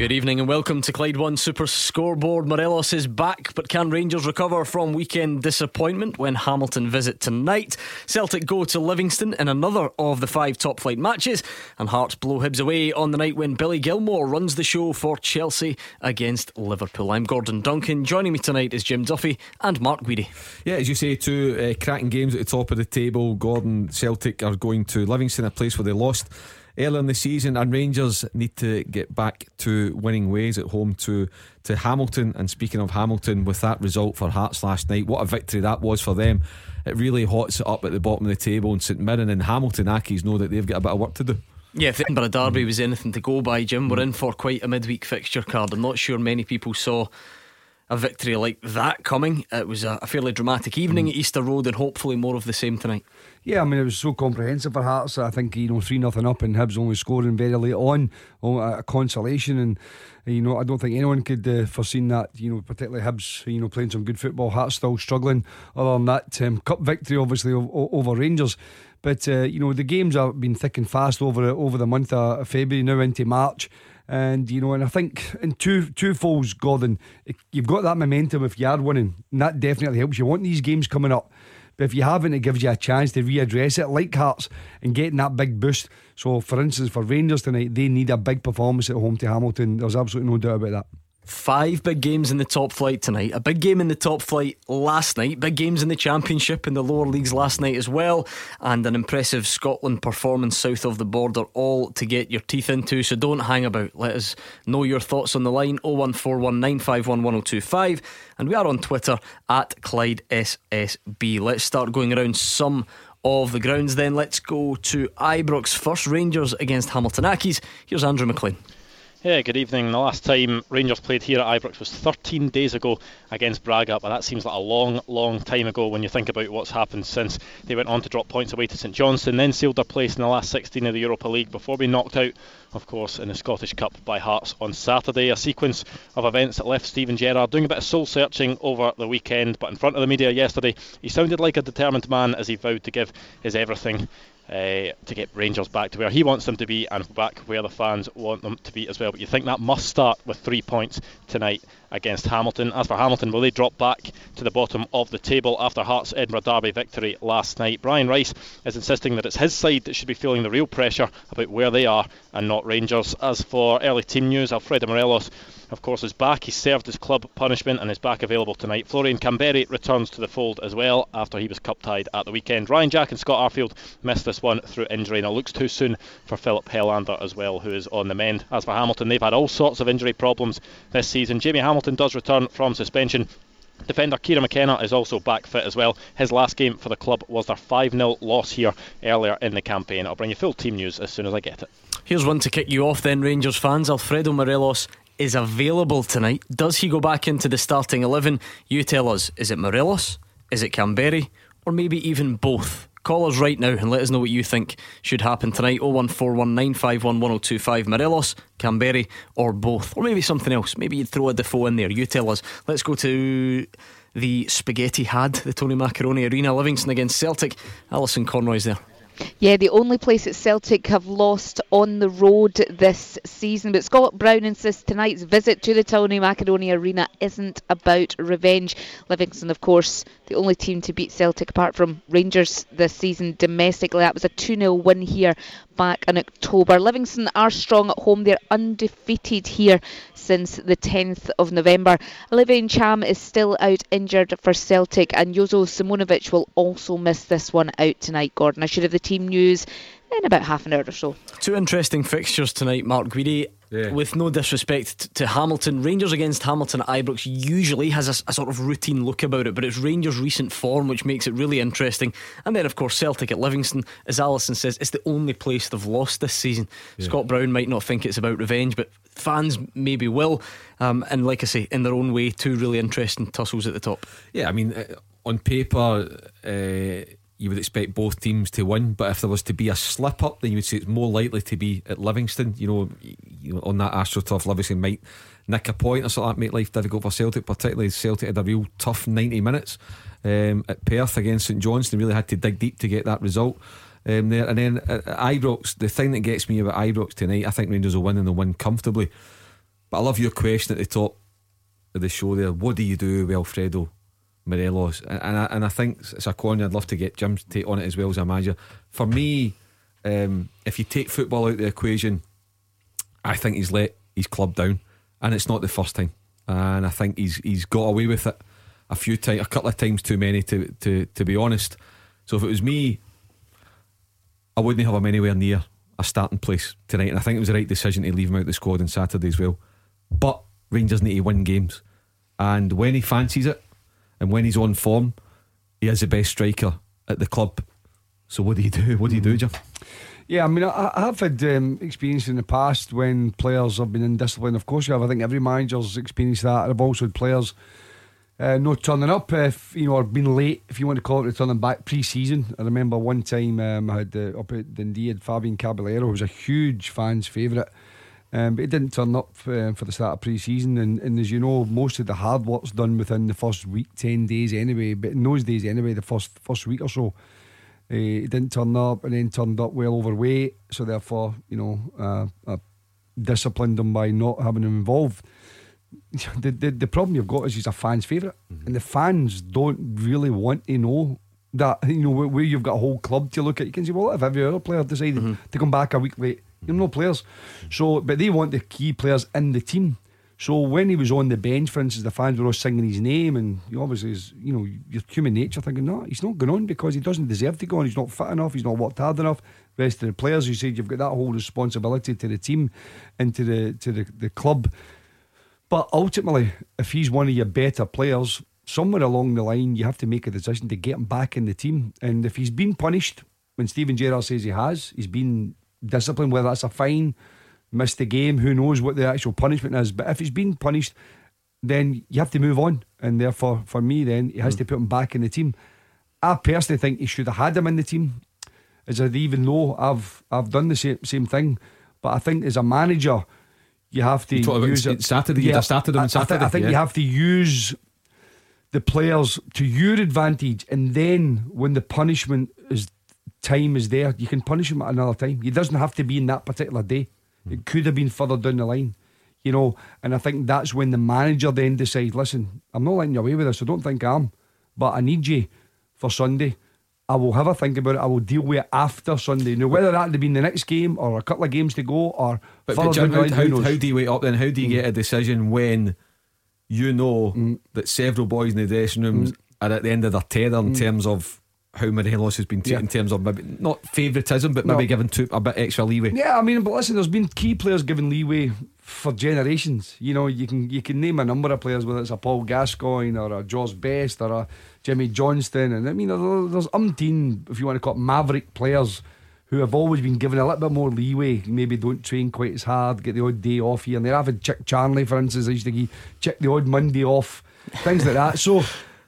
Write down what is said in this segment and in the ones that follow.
Good evening and welcome to Clyde One Super Scoreboard. Morelos is back, but can Rangers recover from weekend disappointment when Hamilton visit tonight? Celtic go to Livingston in another of the five top flight matches, and Hearts blow Hibs away on the night when Billy Gilmour runs the show for Chelsea against Liverpool. I'm Gordon Duncan. Joining me tonight is Jim Duffy and Mark Guidi. Yeah, as you say, two uh, cracking games at the top of the table. Gordon Celtic are going to Livingston, a place where they lost earlier in the season, and Rangers need to get back to winning ways at home to to Hamilton. And speaking of Hamilton, with that result for Hearts last night, what a victory that was for them! It really hots it up at the bottom of the table, and St Mirren and Hamilton Accies know that they've got a bit of work to do. Yeah, if Edinburgh Derby was anything to go by, Jim, we're in for quite a midweek fixture card. I'm not sure many people saw a victory like that coming. It was a, fairly dramatic evening hmm. at Easter Road, and hopefully more of the same tonight. Yeah, I mean, it was so comprehensive for Hearts. I think, you know, 3 nothing up and Hibs only scoring very late on, a consolation. And, you know, I don't think anyone could uh, foreseen that, you know, particularly Hibs, you know, playing some good football. Hearts still struggling. Other than that, um, cup victory, obviously, over Rangers. But, uh, you know, the games have been thick and fast over, over the month of February, now into March. And you know, and I think in two two folds, Gordon, you've got that momentum if you are winning, and that definitely helps. You want these games coming up but if you haven't, it gives you a chance to readdress it like Hearts and getting that big boost. So, for instance, for Rangers tonight, they need a big performance at home to Hamilton. There's absolutely no doubt about that. Five big games in the top flight tonight. A big game in the top flight last night. Big games in the Championship in the lower leagues last night as well. And an impressive Scotland performance south of the border, all to get your teeth into. So don't hang about. Let us know your thoughts on the line 01419511025. And we are on Twitter at Clyde SSB. Let's start going around some of the grounds then. Let's go to Ibrox first. Rangers against Hamilton Accies. Here's Andrew McLean. Yeah, good evening. The last time Rangers played here at Ibrox was 13 days ago against Braga, but that seems like a long, long time ago when you think about what's happened since they went on to drop points away to St Johnstone, then sealed their place in the last 16 of the Europa League before being knocked out, of course, in the Scottish Cup by Hearts on Saturday. A sequence of events that left Steven Gerrard doing a bit of soul searching over the weekend, but in front of the media yesterday, he sounded like a determined man as he vowed to give his everything uh, to get Rangers back to where he wants them to be and back where the fans want them to be as well. But you think that must start with three points tonight against Hamilton. As for Hamilton, will they drop back to the bottom of the table after Hearts' Edinburgh Derby victory last night? Brian Rice is insisting that it's his side that should be feeling the real pressure about where they are and not Rangers. As for early team news, Alfredo Morelos of course, is back. He served his club punishment and is back available tonight. Florian Kamberi returns to the fold as well after he was cup tied at the weekend. Ryan Jack and Scott Arfield missed this one through injury, and it looks too soon for Filip Helander as well, who is on the mend. As for Hamilton, they've had all sorts of injury problems this season. Jamie Hamilton does return from suspension. Defender Kieran McKenna is also back fit as well. His last game for the club was their 5 0 loss here earlier in the campaign. I'll bring you full team news as soon as I get it. Here's one to kick you off then, Rangers fans. Alfredo Morelos is available tonight. Does he go back into the starting 11? You tell us. Is it Morelos? Is it Kamberi? Or maybe even both? Call us right now and let us know what you think should happen tonight. 01419511025 Morelos, Kamberi, or both. Or maybe something else. Maybe you'd throw a Defoe in there. You tell us. Let's go to the Spaghetti Had, the Tony Macaroni Arena. Livingston against Celtic. Alison Conroy's there. Yeah, the only place that Celtic have lost on the road this season. But Scott Brown insists tonight's visit to the Tony Macaroni Arena isn't about revenge. Livingston, of course, the only team to beat Celtic apart from Rangers this season domestically. That was a 2 0 win here back in October. Livingston are strong at home. They're undefeated here since the 10th of November. Olivier Cham is still out injured for Celtic, and Jozo Simunovic will also miss this one out tonight, Gordon. I should have the team news in about half an hour or so. Two interesting fixtures tonight, Mark Guidi. Yeah. With no disrespect to Hamilton, Rangers against Hamilton at Ibrox usually has a, a, sort of routine look about it, but it's Rangers' recent form which makes it really interesting. And then, of course, Celtic at Livingston, as Alison says, it's the only place they've lost this season. Yeah. Scott Brown might not think it's about revenge, but fans maybe will. Um, and like I say, in their own way, two really interesting tussles at the top. Yeah, I mean, uh, on paper, uh, you would expect both teams to win. But if there was to be a slip up, then you would say it's more likely to be at Livingston. You know, you know on that AstroTurf, Livingston might nick a point or something that, make life difficult for Celtic. Particularly Celtic had a real tough ninety minutes um, at Perth against St Johnstone. Really had to dig deep to get that result. Um, there and then at Ibrox, the thing that gets me about Ibrox tonight, I think Rangers will win and they'll win comfortably. But I love your question at the top of the show there. What do you do with Alfredo Morelos? And, and, I, and I think it's a corner I'd love to get Jim's take on it as well as a manager. For me, um, if you take football out of the equation, I think he's let his club down, and it's not the first time. And I think he's he's got away with it a few times, a couple of times too many to to to be honest. So if it was me, I wouldn't have him anywhere near a starting place tonight. And I think it was the right decision to leave him out the squad on Saturday as well. But Rangers need to win games. And when he fancies it and when he's on form, he is the best striker at the club. So what do you do? What do you do, Jim? Yeah, I mean, I, I have had um, experience in the past when players have been indisciplined. Of course, you have. I think every manager's experienced that. I've also had players uh, not turning up, if you know, or being late, if you want to call it, returning back pre-season. I remember one time um, I had uh, up at Dundee had Fabian Caballero, who was a huge fans' favourite. Um, but he didn't turn up uh, for the start of pre-season, and, and as you know, most of the hard work's done within the first week, ten days anyway. But in those days anyway, the first first week or so, uh, he didn't turn up, and then turned up well overweight. So therefore, you know, uh, disciplined him by not having him involved. The, the the problem you've got is he's a fan's favorite mm-hmm. and the fans don't really want to know that you know where, you've got a whole club to look at. You can say, well, if every other player decided mm-hmm. to come back a week late you know, players. So, but they want the key players in the team. So when he was on the bench, for instance, the fans were all singing his name, and he obviously is, you know, your human nature thinking, no, he's not going on because he doesn't deserve to go on. He's not fit enough. He's not worked hard enough. The rest of the players, you said, you've got that whole responsibility to the team and to the to the, the club. But ultimately, if he's one of your better players, somewhere along the line, you have to make a decision to get him back in the team. And if he's been punished, when Steven Gerrard says he has, he's been discipline, whether that's a fine, missed the game, who knows what the actual punishment is. But if he's been punished, then you have to move on. And therefore, for me, then he has mm. to put him back in the team. I personally think he should have had him in the team. As I'd even though I've I've done the same same thing, but I think as a manager, you have to you use it. Saturday. Yeah, you started him on Saturday. I, th- I think yeah. you have to use the players to your advantage, and then when the punishment is time is there. You can punish him at another time. He doesn't have to be in that particular day. It could have been further down the line, you know. And I think that's when the manager then decides, listen, I'm not letting you away with this. I don't think I am, but I need you for Sunday. I will have a think about it. I will deal with it after Sunday. Now, whether that had been the next game or a couple of games to go or but, but Jim, how, how, how, do you wait up then? How do you mm. get a decision when you know mm. that several boys in the dressing rooms mm. are at the end of their tether in mm. terms of how Morelos has been treated yeah. in terms of maybe not favouritism, but no. maybe given to a bit extra leeway. Yeah, I mean, but listen, there's been key players given leeway for generations. You know, you can you can name a number of players, whether it's a Paul Gascoigne or a George Best or a Jimmy Johnston, and I mean, there's umpteen, if you want to call it maverick players. Who have always been given a little bit more leeway, maybe don't train quite as hard, get the odd day off here and there. I've had Chick Charnley, for instance, I used to give Chick the odd Monday off, things like that. So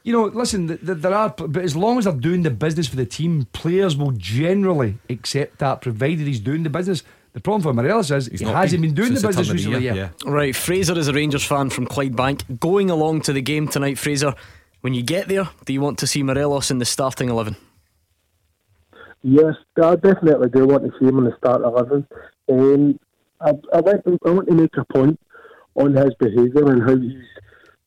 you know, listen, there are, but as long as they're doing the business for the team, players will generally accept that, provided he's doing the business. The problem for Morelos is he's he hasn't been, been doing the business recently. The yeah. yeah. Right, Fraser is a Rangers fan from Clydebank. Going along to the game tonight, Fraser. When you get there, do you want to see Morelos in the starting eleven? Yes, I definitely do want to see him in the start eleven. Um, I, I, want, I want to make a point on his behaviour and how he's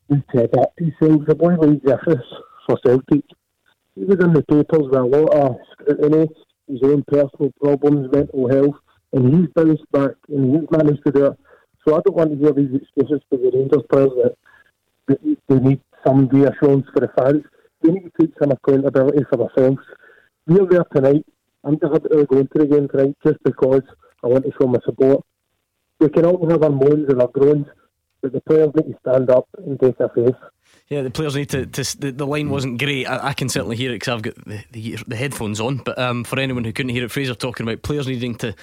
that himself. The boy Leigh Griffiths for Celtic. He was in the papers with a lot of scrutiny, his own personal problems, mental health, and he's bounced back and he's managed to do it. So I don't want to hear these excuses for the Rangers players that they need some reassurance for the fans. They need to take some accountability for themselves. We're there tonight. I'm deliberately going to the game tonight just because I want to show my support. We can all have our moans and our groans, but the players need to stand up and take a face. Yeah, the players need to. to the, the line wasn't great. I, I can certainly hear it because I've got the, the, the, headphones on. But um, for anyone who couldn't hear it, Fraser talking about players needing to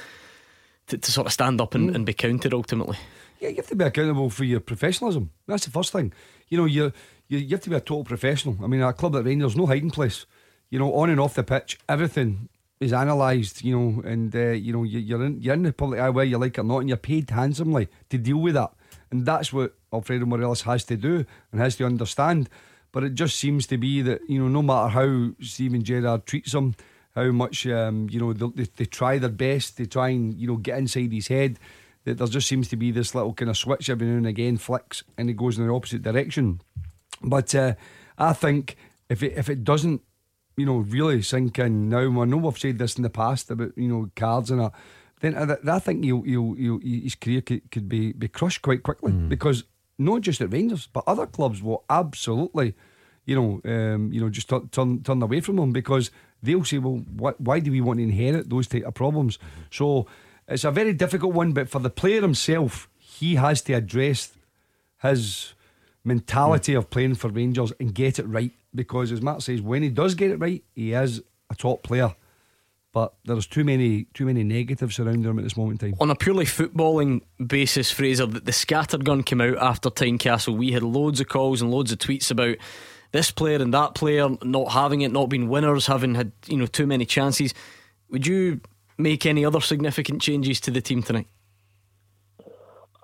to, to sort of stand up and, mm. and, be counted ultimately. Yeah, you have to be accountable for your professionalism. That's the first thing. You know, you you, you have to be a total professional. I mean, a club like Rangers, no hiding place. you know, on and off the pitch, everything is analysed, you know, and uh, you know you're in you're in the public eye whether you like it or not, and you're paid handsomely to deal with that, and that's what Alfredo Morelos has to do and has to understand. But it just seems to be that you know no matter how Steven Gerrard treats him, how much um, you know they, they try their best to try and you know get inside his head, that there just seems to be this little kind of switch every now and again flicks and it goes in the opposite direction. But uh, I think if it if it doesn't you know, really sink in now. I know we've said this in the past about you know cards and that. Then I, I think he'll, he'll, he'll, his career could, could be, be crushed quite quickly mm. because not just at Rangers but other clubs will absolutely, you know, um, you know, just turn turn, turn away from him because they'll say, well, why, why do we want to inherit those type of problems? So it's a very difficult one. But for the player himself, he has to address his mentality mm. of playing for Rangers and get it right because, as Matt says, when he does get it right, he is a top player. But there's too many too many negatives surrounding him at this moment in time. On a purely footballing basis, Fraser, the, the scattergun came out after Tynecastle. We had loads of calls and loads of tweets about this player and that player not having it, not being winners, having had you know too many chances. Would you make any other significant changes to the team tonight?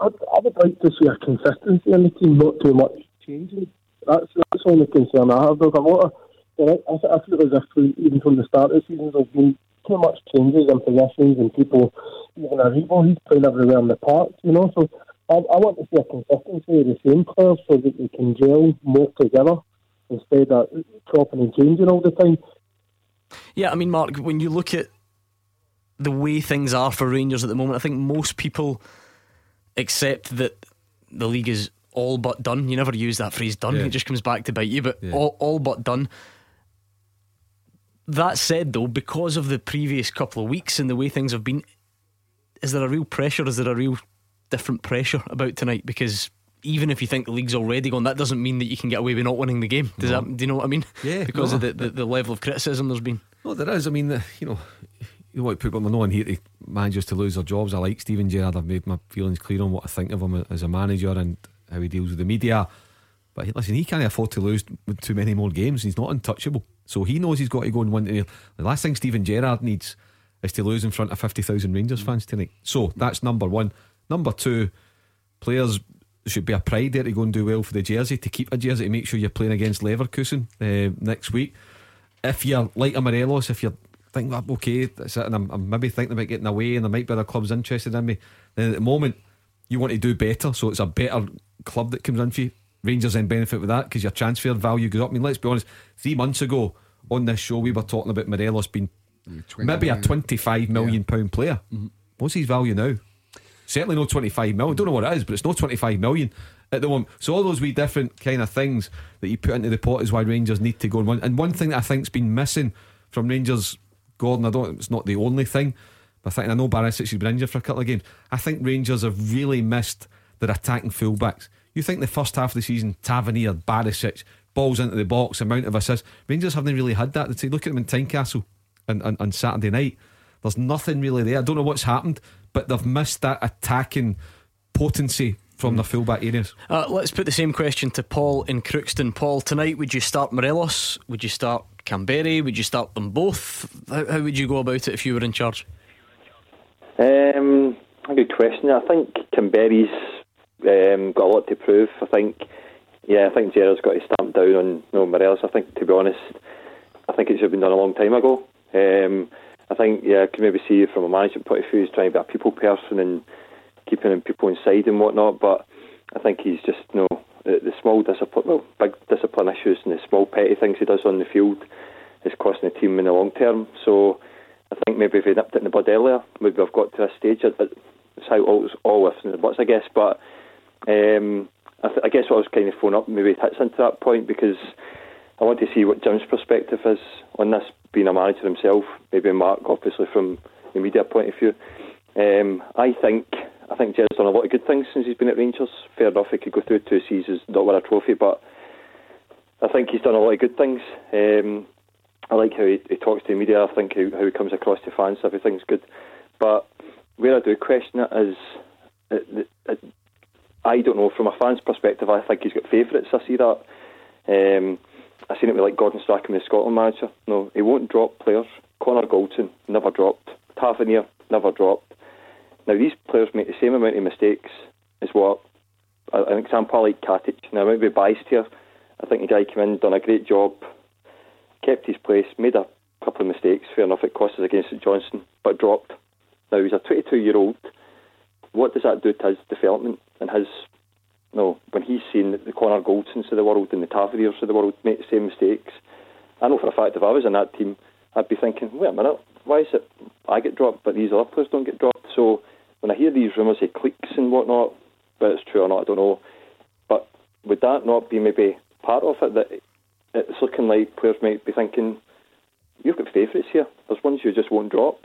I'd, I would like to see a consistency in the team, not too much changing. That's that's the only concern I have. There's a lot of, I, I feel as if we, even from the start of the season, there's been too much changes in positions and people, even Aribo, he's playing everywhere in the park, you know. So I, I want to see a consistency of the same players so that they can gel more together instead of chopping and changing all the time. Yeah, I mean, Mark, when you look at the way things are for Rangers at the moment, I think most people accept that the league is all but done. You never use that phrase done, yeah. it just comes back to bite you, but yeah. all, all but done. That said, though, because of the previous couple of weeks and the way things have been, is there a real pressure? Is there a real different pressure about tonight? Because even if you think the league's already gone, that doesn't mean that you can get away with not winning the game. Does no. that? Do you know what I mean? Yeah. Because no. of the, the, the, level of criticism there's been. No, there is. I mean, the, you know, you know what people are knowing here to managers to lose their jobs. I like Steven Gerrard. I've made my feelings clear on what I think of him as a manager, and how he deals with the media. But listen, he can't afford to lose too many more games. He's not untouchable. So he knows he's got to go and win. The last thing Steven Gerrard needs is to lose in front of 50,000 Rangers fans tonight. So that's number one. Number two, players should be a pride there to go and do well for the jersey, to keep a jersey, to make sure you're playing against Leverkusen uh, next week. If you're like a Morelos, if you're thinking, okay, that's it, and I'm, I'm maybe thinking about getting away and there might be other clubs interested in me, then at the moment, you want to do better, so it's a better club that comes in for you. Rangers then benefit with that because your transfer value goes up. I mean, let's be honest, three months ago on this show, we were talking about Morelos being maybe a 25 million yeah. pound player. Mm-hmm. What's his value now? Certainly no 25 million. I don't know what it is, but it's not 25 million at the moment. So all those wee different kind of things that you put into the pot is why Rangers need to go and win. And one thing that I think's been missing from Rangers, Gordon, I don't. It's not the only thing. But I think I know Barisic has been injured for a couple of games. I think Rangers have really missed their attacking fullbacks. You think the first half of the season, Tavernier, Barisic, balls into the box, amount of assists. Rangers haven't really had that. They look at them in Tynecastle on, on, on Saturday night. There's nothing really there. I don't know what's happened, but they've missed that attacking potency from the fullback areas. Uh, let's put the same question to Paul in Crookston. Paul, tonight would you start Morelos? Would you start Kamberi? Would you start them both? How, how would you go about it if you were in charge? Um, a good question. I think Kamberi's um, got a lot to prove. I think, yeah, I think Gerrard's got to stamp down on you know, Morelos. I think, to be honest, I think it should have been done a long time ago. Um, I think, yeah, I can maybe see from a management point of view, he's trying to be a people person and keeping people inside and whatnot. But I think he's just, you know, the, the small discipline, well, big discipline issues and the small petty things he does on the field is costing the team in the long term. So I think maybe if he nipped it in the bud earlier, maybe I've got to a stage. It's how all all ifs and buts, I guess. But um, I, th- I, guess what I was kind of phone up maybe hits into that point because I want to see what Jim's perspective is on this, being a manager himself. Maybe Mark, obviously from the media point of view. Um, I think I think Jim's done a lot of good things since he's been at Rangers. Fair enough, he could go through two seasons, not win a trophy, but I think he's done a lot of good things. Um, I like how he, he talks to the media. I think how, how he comes across to fans. Everything's good. But where I do question it is, it, it, I don't know. From a fan's perspective, I think he's got favourites. I see that. Um, I seen it with like Gordon Strachan, the Scotland manager. No, he won't drop players. Connor Goldson never dropped. Tavernier never dropped. Now these players make the same amount of mistakes as what an example like Katic. Now I might be biased here. I think the guy came in, done a great job, kept his place, made a couple of mistakes. Fair enough, it cost us against St Johnstone, but dropped. Now he's a 22 year old. What does that do to his development and his? No, when he's seen the Connor Goldsons of the world and the Taverniers of the world make the same mistakes, I know for a fact if I was in that team, I'd be thinking, wait a minute, why is it I get dropped but these other players don't get dropped? So when I hear these rumours of cliques and whatnot, whether it's true or not, I don't know. But would that not be maybe part of it that it's looking like players might be thinking, you've got favourites here. There's ones you just won't drop.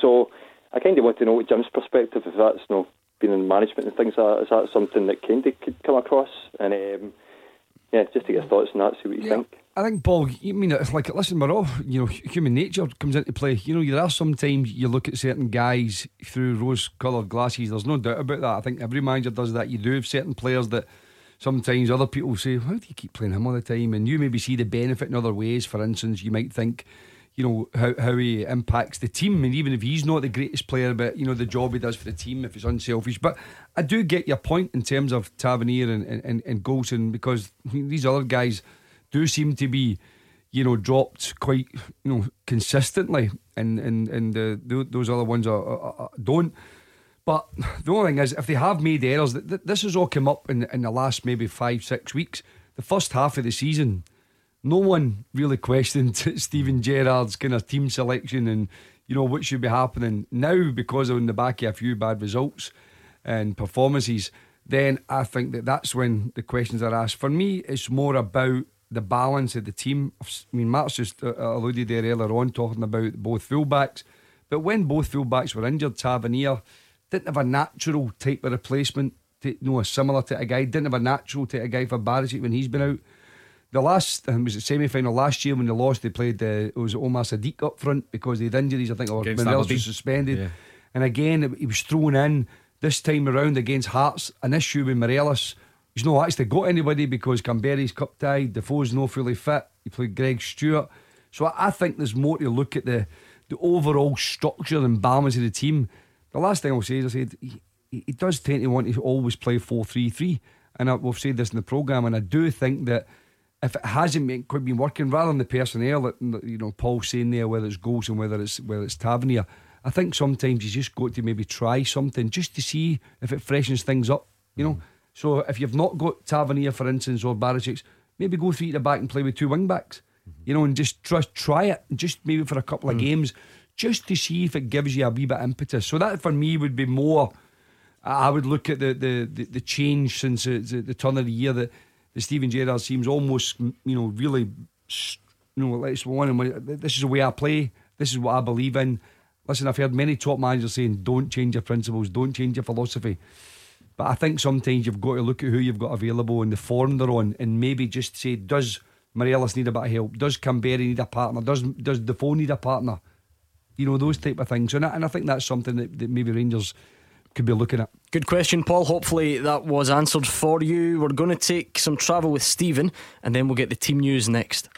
So I kind of want to know what Jim's perspective, if that's you know, being in management and things like that, is that something that kind of could come across? And um, yeah, just to get your thoughts on that, see what you Yeah. think. I think, Paul, you mean it's like, listen, we're all, you know, human nature comes into play. You know, there are sometimes you look at certain guys through rose coloured glasses. There's no doubt about that. I think every manager does that. You do have certain players that sometimes other people say, How do you keep playing him all the time? And you maybe see the benefit in other ways. For instance, you might think, you know, how, how he impacts the team. And even if he's not the greatest player, but, you know, the job he does for the team, if it's unselfish. But I do get your point in terms of Tavernier and, and, and Goldson because these other guys do seem to be, you know, dropped quite, you know, consistently, and and and uh, those other ones are, are, are- don't. But the only thing is, if they have made errors, th- th- this has all come up in in the last maybe five six weeks. The first half of the season, no one really questioned Steven Gerrard's kind of team selection and you know what should be happening now because of in the back of a few bad results and performances. Then I think that that's when the questions are asked. For me, it's more about the balance of the team. I mean, Matt's just uh, alluded there earlier on talking about both fullbacks, but when both fullbacks were injured, Tavernier didn't have a natural type of replacement. To, you know, a similar to a guy didn't have a natural to a guy for Barisic when he's been out. The last um, was it semi final last year when they lost. They played uh, it was Umar Sadiq up front because they had injuries. I think or was suspended. Yeah. And again, he was thrown in this time around against Hearts. An issue with Morelos. He's not actually got anybody because Kamberi's cup tied. Defoe's not fully fit. He played Greg Stewart. So I, I think there's more to look at the the overall structure and balance of the team. The last thing I'll say is I said he, he he does tend to want to always play 4 3 3. And I, we've said this in the programme, and I do think that if it hasn't been, quite been working, rather than the personnel that you know Paul's saying there, whether it's Goldson whether it's whether it's Tavernier, I think sometimes you just got to maybe try something just to see if it freshens things up. You know, mm. so if you've not got Tavernier, for instance, or Barisic, maybe go three the back and play with two wing backs. Mm-hmm. You know, and just try try it, just maybe for a couple of mm. games, just to see if it gives you a wee bit of impetus. So that for me would be more. I I would look at the the, the, the change since the, the, the turn of the year that the Steven Gerrard seems almost you know really you know it's one of my, this is the way I play. This is what I believe in. Listen, I've heard many top managers saying don't change your principles, don't change your philosophy. But I think sometimes you've got to look at who you've got available and the form they're on, and maybe just say, does Morelos need a bit of help? Does Kamberi need a partner? Does does Defoe need a partner? You know those type of things, and I, and I think that's something that, that maybe Rangers could be looking at. Good question, Paul. Hopefully that was answered for you. We're going to take some travel with Stephen and then we'll get the team news next.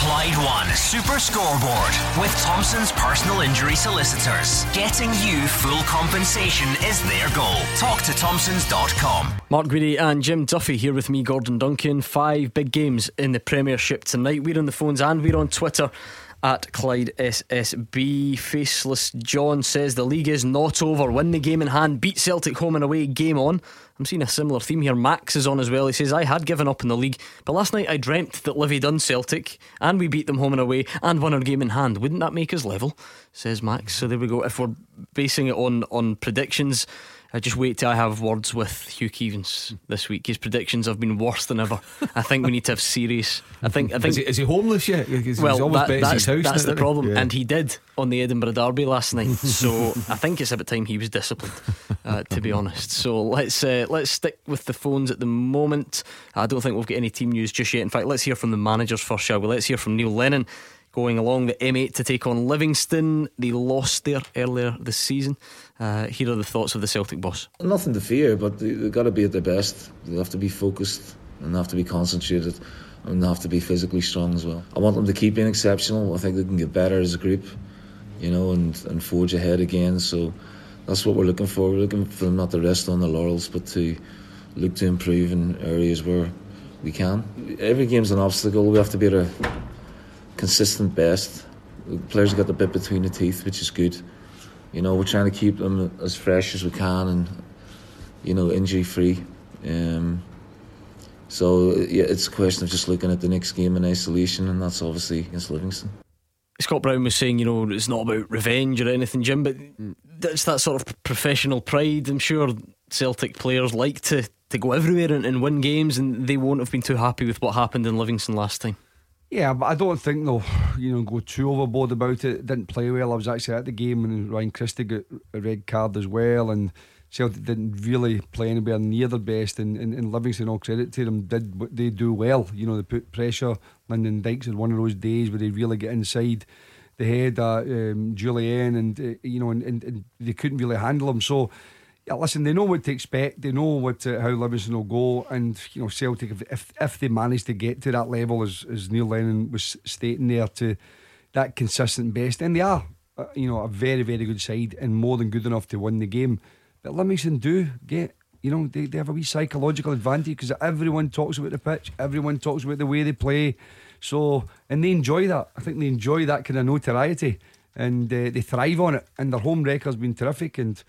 Clyde One Super Scoreboard with Thompson's personal injury solicitors. Getting you full compensation is their goal. Talk to Thompsons.com. Mark Guidi and Jim Duffy here with me, Gordon Duncan. Five big games in the Premiership tonight. We're on the phones and we're on Twitter at Clyde SSB. Faceless John says the league is not over. Win the game in hand, beat Celtic home and away, game on. I'm seeing a similar theme here. Max is on as well. He says, I had given up in the league, but last night I dreamt that Livy done Celtic and we beat them home and away and won our game in hand. Wouldn't that make us level? Says Max. So there we go. If we're basing it on, on predictions, I just wait till I have words with Hugh Keevins this week. His predictions have been worse than ever. I think we need to have serious. I think. I think. Is he, is he homeless yet? He's, well, he's that- that's, his house. that's the problem, Yeah. and he did on the Edinburgh Derby last night. So I think it's about time he was disciplined, uh, to be honest. So let's uh, let's stick with the phones at the moment. I don't think we've got any team news just yet. In fact, let's hear from the managers first, shall we? Let's hear from Neil Lennon. Going along the M8 to take on Livingston. They lost there earlier this season. Uh, here are the thoughts of the Celtic boss. Nothing to fear, but they- they've got to be at their best. They have to be focused and have to be concentrated. and they have to be physically strong as well. I want them to keep being exceptional. I think they can get better as a group, you know, and, and forge ahead again. So that's what we're looking for. We're looking for them not to rest on the laurels, but to look to improve in areas where we can. Every game's an obstacle. We have to be at a consistent best. The players got the bit between the teeth, which is good. You know, we're trying to keep them as fresh as we can and, you know, injury free. Um, so yeah, it's a question of just looking at the next game in isolation, and that's obviously against Livingston. Scott Brown was saying, you know, it's not about revenge or anything, Jim, but it's that sort of professional pride. I'm sure Celtic players like to, to go everywhere and, and win games, and they won't have been too happy with what happened in Livingston last time. Yeah, but I don't think they'll, you know, go too overboard about it. Didn't play well. I was actually at the game when Ryan Christie got a red card as well, and Celtic didn't really play anywhere near their best. And, and, and Livingston, all credit to them, did what they do well. You know, they put pressure. Lyndon Dykes had one of those days where they really get inside the head of um, Jullien, and uh, you know, and, and, and, they couldn't really handle him. So. Listen, they know what to expect. They know what uh, how Livingston will go, and you know Celtic if, if if they manage to get to that level, as as Neil Lennon was stating there, to that consistent best, and they are, uh, you know, a very very good side and more than good enough to win the game. But Livingston do get, you know, they, they have a wee psychological advantage because everyone talks about the pitch, everyone talks about the way they play. So, and they enjoy that. I think they enjoy that kind of notoriety and uh, they thrive on it. And their home record's been terrific. And,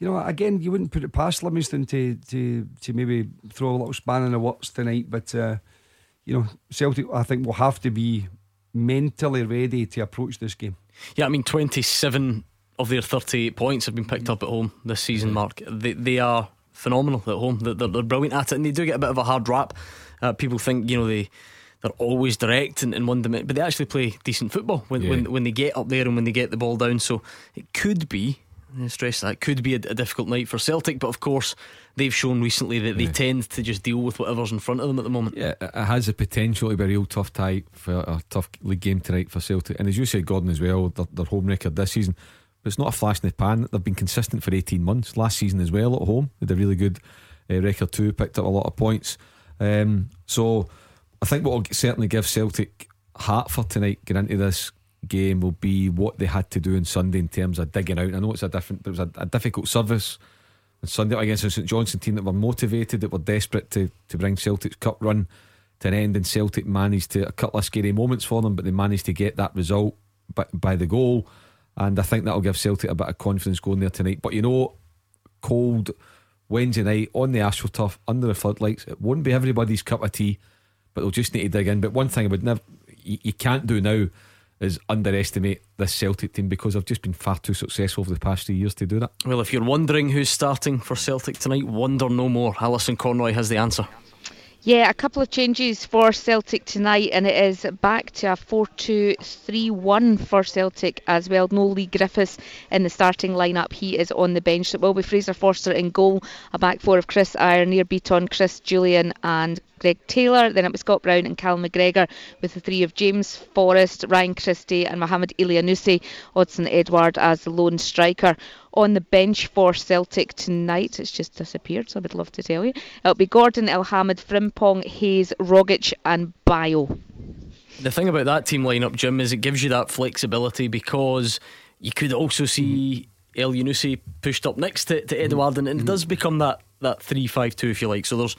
you know, again, you wouldn't put it past Livingston to, to, to maybe throw a little span in the works tonight. But, uh, you know, Celtic, I think, will have to be mentally ready to approach this game. Yeah, I mean, 27 of their 38 points have been picked up at home this season, Mark. They, they are phenomenal at home. They're, they're, brilliant at it, and they do get a bit of a hard rap. Uh, people think, you know, they. They're always direct and, and one dimension, but they actually play decent football when, yeah. when when they get up there and when they get the ball down. So it could be stress that could be a, a, difficult night for Celtic, but of course they've shown recently that they yeah. tend to just deal with whatever's in front of them at the moment. Yeah, it has the potential to be a real tough tie for a tough league game tonight for Celtic, and as you said, Gordon as well, their, their home record this season but it's not a flash in the pan. They've been consistent for 18 months. Last season as well at home, they had a really good uh, record too, picked up a lot of points. Um, so I think what will certainly give Celtic heart for tonight, get into this game, will be what they had to do on Sunday in terms of digging out. I know it's a different, it was a, a difficult service on Sunday against a St Johnstone team that were motivated, that were desperate to, to bring Celtic's cup run to an end, and Celtic managed to a couple of scary moments for them, but they managed to get that result by, by the goal and I think that'll give Celtic a bit of confidence going there tonight. But you know, cold Wednesday night on the AstroTurf under the floodlights, it won't be everybody's cup of tea, but they'll just need to dig in. But one thing I would never, you, you can't do now is underestimate this Celtic team because they've just been far too successful over the past three years to do that. Well, if you're wondering who's starting for Celtic tonight, wonder no more. Alison Conroy has the answer. Yeah, a couple of changes for Celtic tonight, and it is back to a 4 2 3 1 for Celtic as well. No Leigh Griffiths in the starting lineup, he is on the bench. It will be Fraser Forster in goal, a back four of Chris Ajer, Nir Bitton, Chris Jullien, and Greg Taylor. Then it was Scott Brown and Cal McGregor with the three of James Forrest, Ryan Christie, and Mohamed Elyounoussi. Odsonne Edouard as the lone striker. On the bench for Celtic tonight, it's just disappeared, so I would love to tell you. It'll be Gordon, Elhamed, Frimpong, Hayes, Rogic, and Bayo. The thing about that team lineup, Jim, is it gives you that flexibility because you could also see Elyounoussi pushed up next to, to Edouard, and it mm-hmm. does become that that three five two if you like. So there's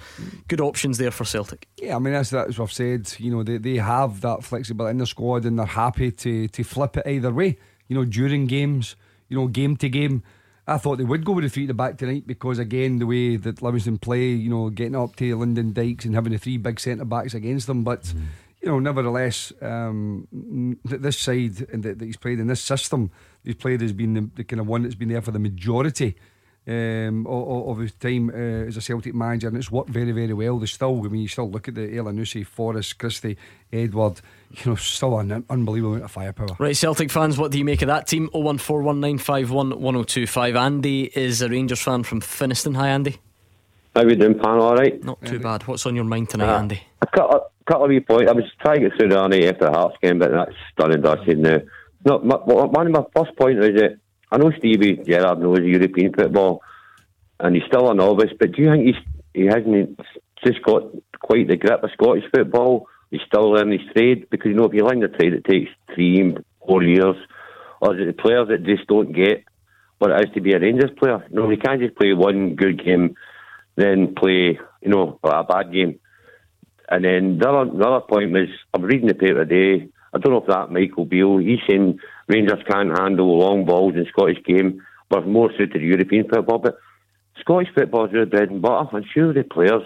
good options there for Celtic. Yeah, I mean that's that's what I've said. You know, they, they have that flexibility in the squad and they're happy to to flip it either way. You know, during games, you know, game to game. I thought they would go with the three at the back tonight because again the way that Livingston play, you know, getting up to Lyndon Dykes and having the three big centre backs against them, but. Mm. You know, nevertheless, um, this side and that, he's played in this system, he's played has been the, the kind of one that's been there for the majority um, of, of his time uh, as a Celtic manager, and it's worked very, very well. They still, I mean, you still look at the Elyounoussi, Forrest, Christie, Edouard, you know, still an unbelievable amount of firepower. Right, Celtic fans, what do you make of that team? 01419511025. Andy is a Rangers fan from Finnieston. Hi, Andy. How are you doing, pan? All right? Not too bad. What's on your mind tonight, uh, Andy? A couple, a couple of wee points. I was trying to get through the night after the Hearts game, but that's done and dusted now. No, my, one of my first point is that I know Stevie Gerrard knows European football, and he's still a novice. But do you think he's he hasn't just got quite the grip of Scottish football, he's still learning his trade because you know if you learn the trade, it takes three, four years. Or is it the players that just don't get what it is to be a Rangers player? You No, you can't just play one good game, then play you know a bad game. And then the other, the other point was I'm reading the paper today. I don't know if that Michael Beale. He's saying Rangers can't handle long balls in Scottish game. We're more suited to European football, but Scottish football is really bread and butter. I'm sure the players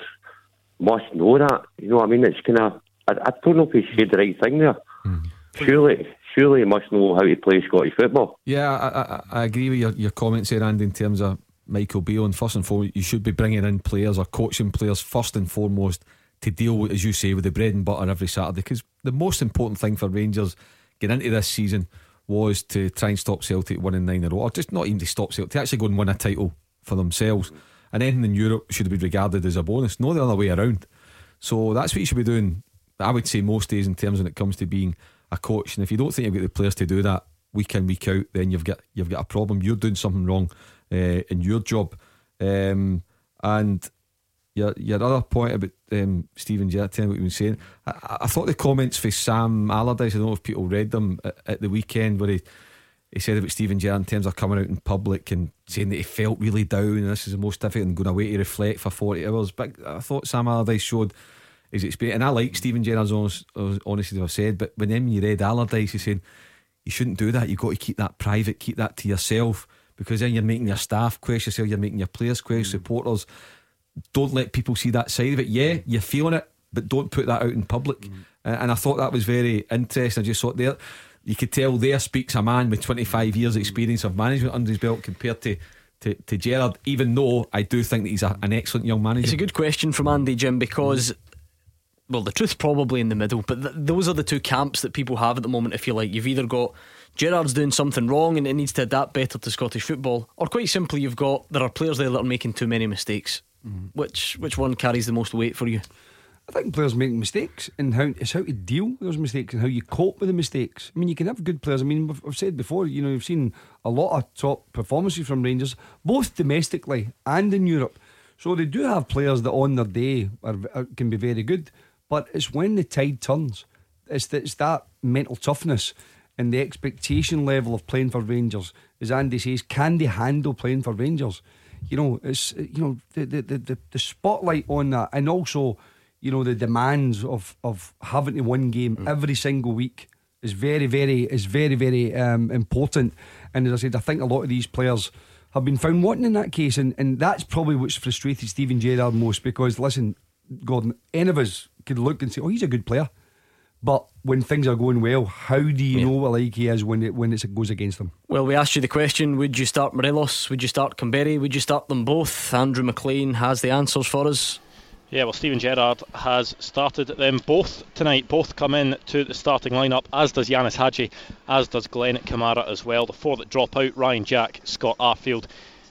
must know that. You know what I mean? It's kind of. I, I don't know if he said the right thing there. Mm. Surely, surely he must know how to play Scottish football. Yeah, I, I, I agree with your, your comments there, Andy, in terms of Michael Beale. And first and foremost, you should be bringing in players or coaching players first and foremost to deal with, as you say, with the bread and butter every Saturday. Because the most important thing for Rangers getting into this season was to try and stop Celtic winning nine in a row, or just not even to stop Celtic, to actually go and win a title for themselves. And anything in Europe should be regarded as a bonus, no the other way around. So that's what you should be doing, I would say, most days in terms when it comes to being a coach. And if you don't think you've got the players to do that week in, week out, then you've got you've got a problem. You're doing something wrong uh, in your job. Um, and your your other point about um, Steven Gerrard what you were saying, I, I, thought the comments for Sam Allardyce, I don't know if people read them at, at the weekend where he he said about Steven Gerrard in terms of coming out in public and saying that he felt really down and this is the most difficult and going away to reflect for 40 hours. But I thought Sam Allardyce showed his experience. And I like Steven Gerrard's honest, honesty, I've said, but when then you read Allardyce, he said, you shouldn't do that. You've got to keep that private, keep that to yourself because then you're making your staff question yourself, you're making your players question, mm. supporters don't let people see that side of it. Yeah, you're feeling it, but don't put that out in public. Mm. Uh, and I thought that was very interesting. I just thought there, you could tell there speaks a man with 25 years' experience of management under his belt compared to. To, to Gerrard, even though I do think that he's a, an excellent young manager. It's a good question from Andy Jim because well, the truth's probably in the middle, but th- those are the two camps that people have at the moment, if you like. You've either got Gerrard's doing something wrong and it needs to adapt better to Scottish football, or quite simply, you've got there are players there that are making too many mistakes. Mm. Which which one carries the most weight for you? I think players make mistakes and how it's how to deal with those mistakes and how you cope with the mistakes. I mean, you can have good players. I mean, I've said before, you know, you've seen a lot of top performances from Rangers, both domestically and in Europe. So they do have players that on their day are, are, can be very good, but it's when the tide turns. It's, the, it's that mental toughness and the expectation level of playing for Rangers. As Andy says, can they handle playing for Rangers? you know, it's you know the the the, the spotlight on that, and also you know the demands of of having to win game mm. every single week is very very is very very um, important. And as I said, I think a lot of these players have been found wanting in that case, and and that's probably what's frustrated Steven Gerrard most because listen, Gordon, any of us could look and say, oh, he's a good player. But when things are going well, how do you yeah. know what like he is when it when it goes against them? Well, we asked you the question: Would you start Morelos? Would you start Kamberi? Would you start them both? Andrew McLean has the answers for us. Yeah, well, Steven Gerrard has started them both tonight. Both come in to the starting lineup, as does Ianis Hagi, as does Glenn Kamara as well. The four that drop out: Ryan Jack, Scott Arfield,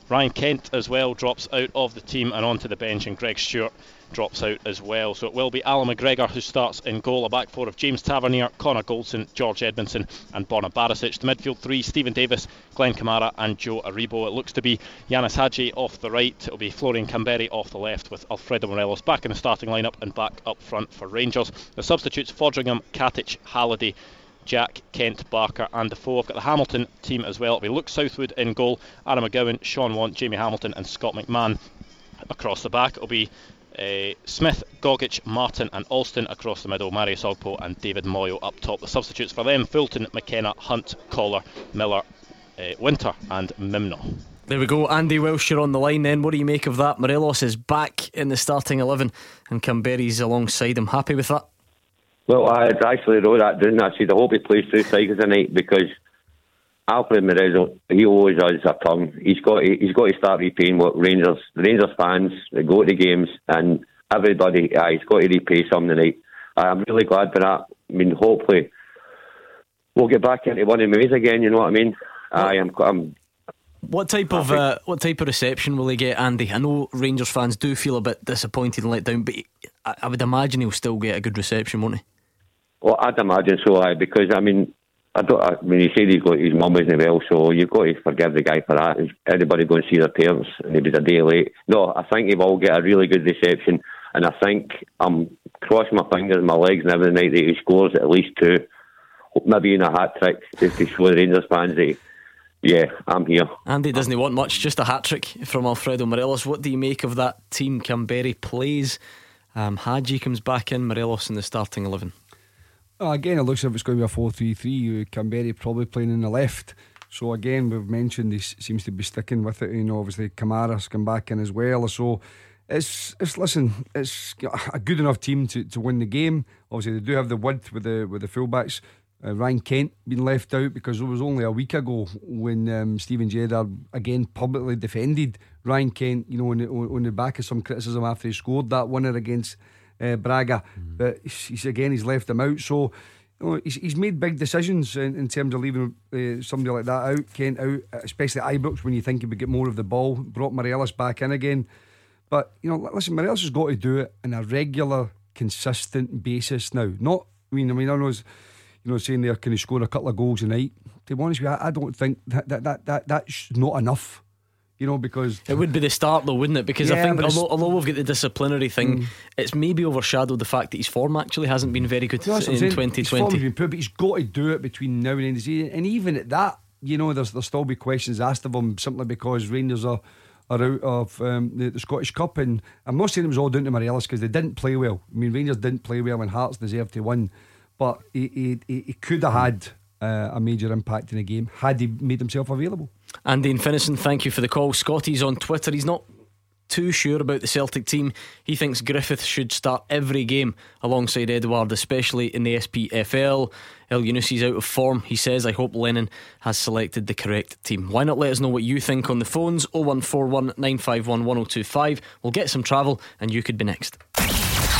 Ryan Kent as well drops out of the team and onto the bench, and Greg Stewart drops out as well. So it will be Allan McGregor who starts in goal. A back four of James Tavernier, Connor Goldson, George Edmundson, and Borna Barisic. The midfield three: Steven Davis, Glenn Kamara, and Joe Aribo. It looks to be Ianis Hagi off the right. It'll be Florian Kamberi off the left, with Alfredo Morelos back in the starting lineup and back up front for Rangers. The substitutes: Foderingham, Katic, Halliday. Jack, Kent, Barker, and Defoe. I've got the Hamilton team as well. We look Southwood in goal, Adam McGowan, Shaun Want, Jamie Hamilton, and Scott McMahon across the back. It'll be uh, Smith, Gogic, Martin, and Alston across the middle. Marios Ogkmpoe and David Moyo up top. The substitutes for them: Fulton, McKenna, Hunt, Collar, Miller, uh, Winter, and Mimno. There we go. Andy Welsh, you're on the line then. What do you make of that? Morelos is back in the starting 11 and Kamberi's alongside him. Happy with that? Well, I actually wrote that, didn't I? See, I hope he plays two strikers tonight because Alfred Morelos, he always has a turn. He's got to, he's got to start repaying what Rangers Rangers fans they go to the games and everybody. Uh, he's got to repay some tonight. I'm really glad for that. I mean, hopefully we'll get back into one of the ways again. You know what I mean? I am. I'm, what type of uh, what type of reception will he get, Andy? I know Rangers fans do feel a bit disappointed and let down, but I, I would imagine he'll still get a good reception, won't he? Well, I'd imagine so, I because I mean I don't. I mean, he said he's got his mum wasn't well, so you've got to forgive the guy for that. Everybody going to see their parents, and he was a day late. No, I think he will get a really good reception, and I think I'm crossing my fingers, and my legs, and every night that he scores at least two, maybe in a hat trick, just to show the Rangers fans that. Yeah, I'm here. Andy doesn't he want much, just a hat trick from Alfredo Morelos. What do you make of that team Kamberi plays? Um, Hagi comes back in, Morelos in the starting 11. Uh, again, it looks like it's going to be a 4 3 3. Kamberi probably playing in the left. So, again, we've mentioned he seems to be sticking with it. You know, obviously, Kamara's come back in as well. So, it's, it's listen, it's a good enough team to, to win the game. Obviously, they do have the width with the with the fullbacks. Uh, Ryan Kent being left out because it was only a week ago when um, Steven Gerrard again publicly defended Ryan Kent, you know, on the, on the back of some criticism after he scored that winner against uh, Braga. Mm. But he's again, he's left him out. So, you know, he's, he's made big decisions in, in terms of leaving uh, somebody like that out, Kent out, especially Ibrox when you think he would get more of the ball. Brought Morelos back in again. But, you know, listen, Morelos has got to do it on a regular, consistent basis now. Not, I mean, I mean, I know you know, saying there, can he score a couple of goals a night? To be honest with you, I, I don't think that, that, that, that that's not enough. You know, because it would be the start, though, wouldn't it? Because yeah, I think although, although we've got the disciplinary thing, mm. it's maybe overshadowed the fact that his form actually hasn't been very good in 2020. His form has been poor, but he's got to do it between now and the end of the season. And even at that, you know, there's there'll still be questions asked of him simply because Rangers are are out of um, the, the, Scottish Cup. And I'm not saying it was all down to Morelos because they didn't play well. I mean, Rangers didn't play well and Hearts deserved to win but he, he, he could have had uh, a major impact in the game had he made himself available. Andy and Finnieston, thank you for the call. Scotty's on Twitter. He's not too sure about the Celtic team. He thinks Griffith should start every game alongside Edouard, especially in the SPFL. Elyounoussi's out of form. He says, I hope Lennon has selected the correct team. Why not let us know what you think on the phones 0141 951 1025. We'll get some travel and you could be next.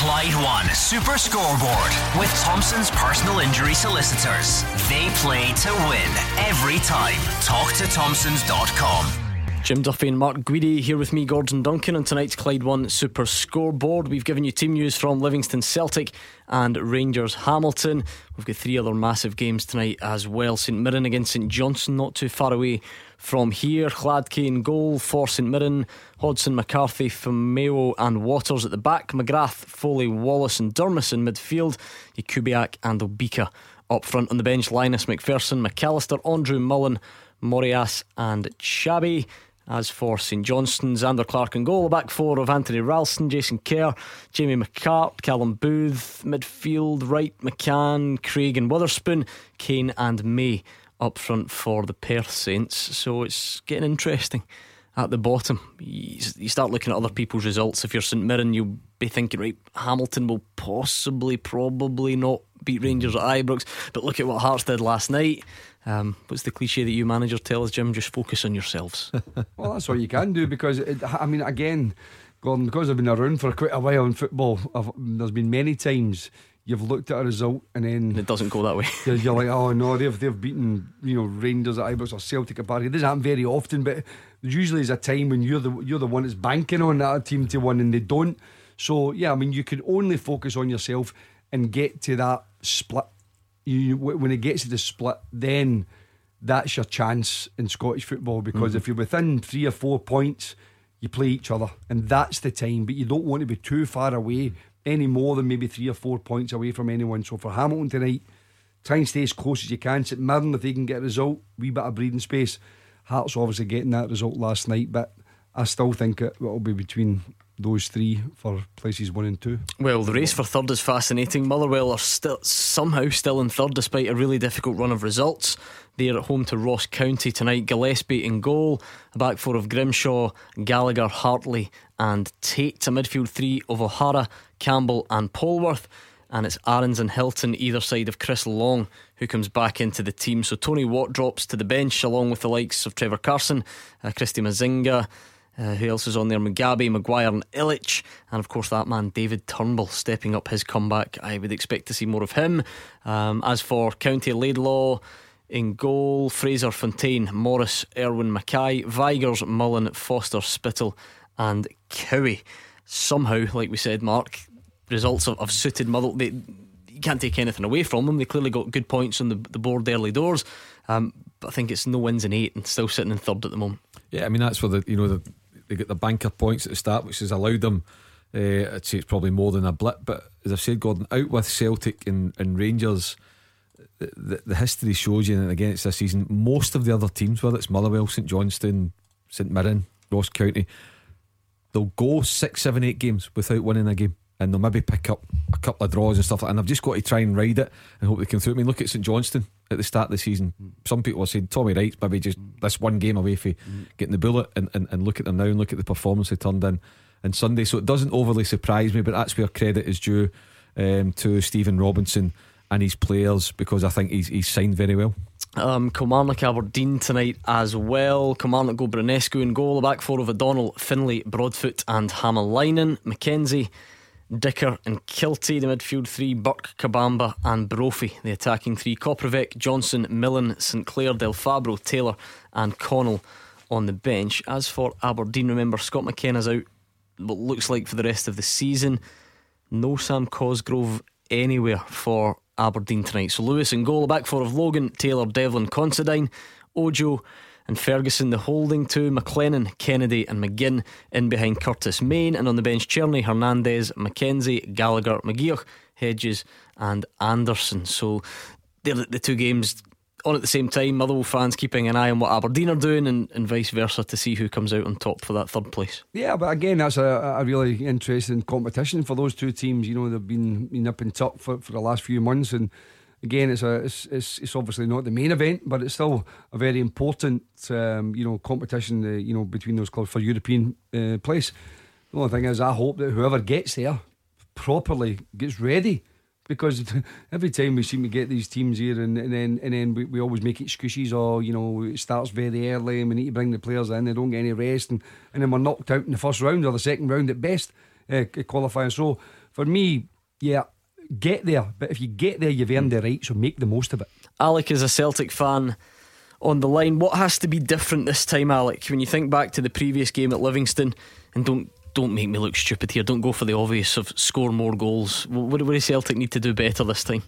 Clyde One Super Scoreboard with Thompson's personal injury solicitors. They play to win every time. Talk to Thompsons.com. Jim Duffy and Mark Guidi here with me, Gordon Duncan, on tonight's Clyde One Super Scoreboard. We've given you team news from Livingston Celtic and Rangers Hamilton. We've got three other massive games tonight as well. St Mirren against St Johnstone, not too far away from here. Hladky in goal for St Mirren, Hodson, McCarthy, Mayo and Waters at the back. McGrath, Foley, Wallace and Durmus in midfield. Jakubiak and Obika up front on the bench. Lyness McPherson, McAllister, Andrew Mullen, Morias and Shabby. As for St Johnstone's, Zander Clark and goal, back four of Anthony Ralston, Jason Kerr, Jamie McCart, Callum Booth, midfield, Wright, McCann, Craig and Wotherspoon, Kane and May up front for the Perth Saints. So it's getting interesting at the bottom. You start looking at other people's results. If you're St Mirren, you'll be thinking, right, Hamilton will possibly, probably not beat Rangers at Ibrox. But look at what Hearts did last night. Um, what's the cliche that you managers tell us, Jim? Just focus on yourselves. well, that's what you can do because, it, I mean, again, Gordon, because I've been around for quite a while in football, I've, there's been many times you've looked at a result and then it doesn't go that way. You're, you're like, oh no, they've they've beaten you know Rangers at Ibrox or Celtic at Barry. It doesn't happen very often, but there usually is a time when you're the you're the one that's banking on that team to win and they don't. So yeah, I mean you can only focus on yourself and get to that split. You when it gets to the split, then that's your chance in Scottish football because mm-hmm. if you're within three or four points. You play each other, and that's the time. But you don't want to be too far away any more than maybe three or four points away from anyone. So for Hamilton tonight, try and stay as close as you can. St Mirren, if they can get a result, wee bit of breathing space. Hearts obviously getting that result last night, but I still think it will be between those three for places one and two. Well, the race for third is fascinating. Motherwell are still somehow still in third despite a really difficult run of results. They're at home to Ross County tonight. Gillespie in goal, a back four of Grimshaw, Gallagher, Hartley, and Tait. A midfield three of O'Hara, Campbell, and Polworth. And it's Aarons and Hylton either side of Chris Long who comes back into the team. So Tony Watt drops to the bench along with the likes of Trevor Carson, uh, Christy Manzinga. Uh, who else is on there? Mugabi, Maguire, and Ilic. And of course, that man, David Turnbull, stepping up his comeback. I would expect to see more of him. Um, as for County Laidlaw, in goal, Fraser Fontaine, Morris, Erwin Mackay, Vigurs, Mullen, Foster, Spittal, and Cowie. Somehow, like we said, Mark, results have, have suited Motherwell. They, you can't take anything away from them. They clearly got good points on the, the board early doors. Um, but I think it's no wins in eight and still sitting in third at the moment. Yeah, I mean, that's where the, you know, the, they the banker points at the start, which has allowed them Uh, I'd say it's probably more than a blip, but as I've said, Gordon, out with Celtic and, and Rangers, the, the history shows you, and again, it's this season, most of the other teams, whether it's Motherwell, St Johnstone, St Mirren, Ross County, they'll go six, seven, eight games without winning a game. And they'll maybe pick up a couple of draws and stuff like that. And I've just got to try and ride it and hope they come through. I mean, look at St Johnstone at the start of the season. Some people are saying Tommy Wright's maybe just this one game away from getting the bullet. And, and, and look at them now and look at the performance they turned in on Sunday. So it doesn't overly surprise me, but that's where credit is due um, to Stephen Robinson and his players because I think he's, he's signed very well. Um, Kilmarnock Aberdeen tonight as well. Kilmarnock go Branescu in goal. The back four of O'Donnell, Findlay, Broadfoot, and Hamalainen. McKenzie, Dicker, and Kiltie. The midfield three Burke, Kabamba, and Brophy. The attacking three Koprivec, Johnson, Millen, St Clair, Del Fabro, Taylor, and Connell on the bench. As for Aberdeen, remember Scott McKenna's out. What looks like for the rest of the season. No Sam Cosgrove anywhere for Aberdeen tonight. So Lewis and goal, back four of Logan, Taylor, Devlin, Considine, Ojo, and Ferguson. The holding two, McLennan, Kennedy, and McGinn in behind Curtis Main, and on the bench Cerny, Hernandez, McKenzie, Gallagher, McGeouch, Hedges, and Anderson. So they're the two games on at the same time. Motherwell fans keeping an eye on what Aberdeen are doing, and, and vice versa to see who comes out on top for that third place. Yeah, but again, that's a, a really interesting competition for those two teams. You know, they've been, been up and top for, for the last few months, and again, it's a it's, it's, it's obviously not the main event, but it's still a very important um, you know competition. Uh, you know, between those clubs for European uh, place. The only thing is, I hope that whoever gets there properly gets ready because every time we seem to get these teams here and, and then and then we, we always make excuses or you know it starts very early and we need to bring the players in they don't get any rest and, and then we're knocked out in the first round or the second round at best uh, qualifying so for me yeah get there but if you get there you've earned the right so make the most of it Alec is a Celtic fan on the line what has to be different this time Alec when you think back to the previous game at Livingston and don't don't make me look stupid here. Don't go for the obvious of score more goals. What, what do Celtic need to do better this time?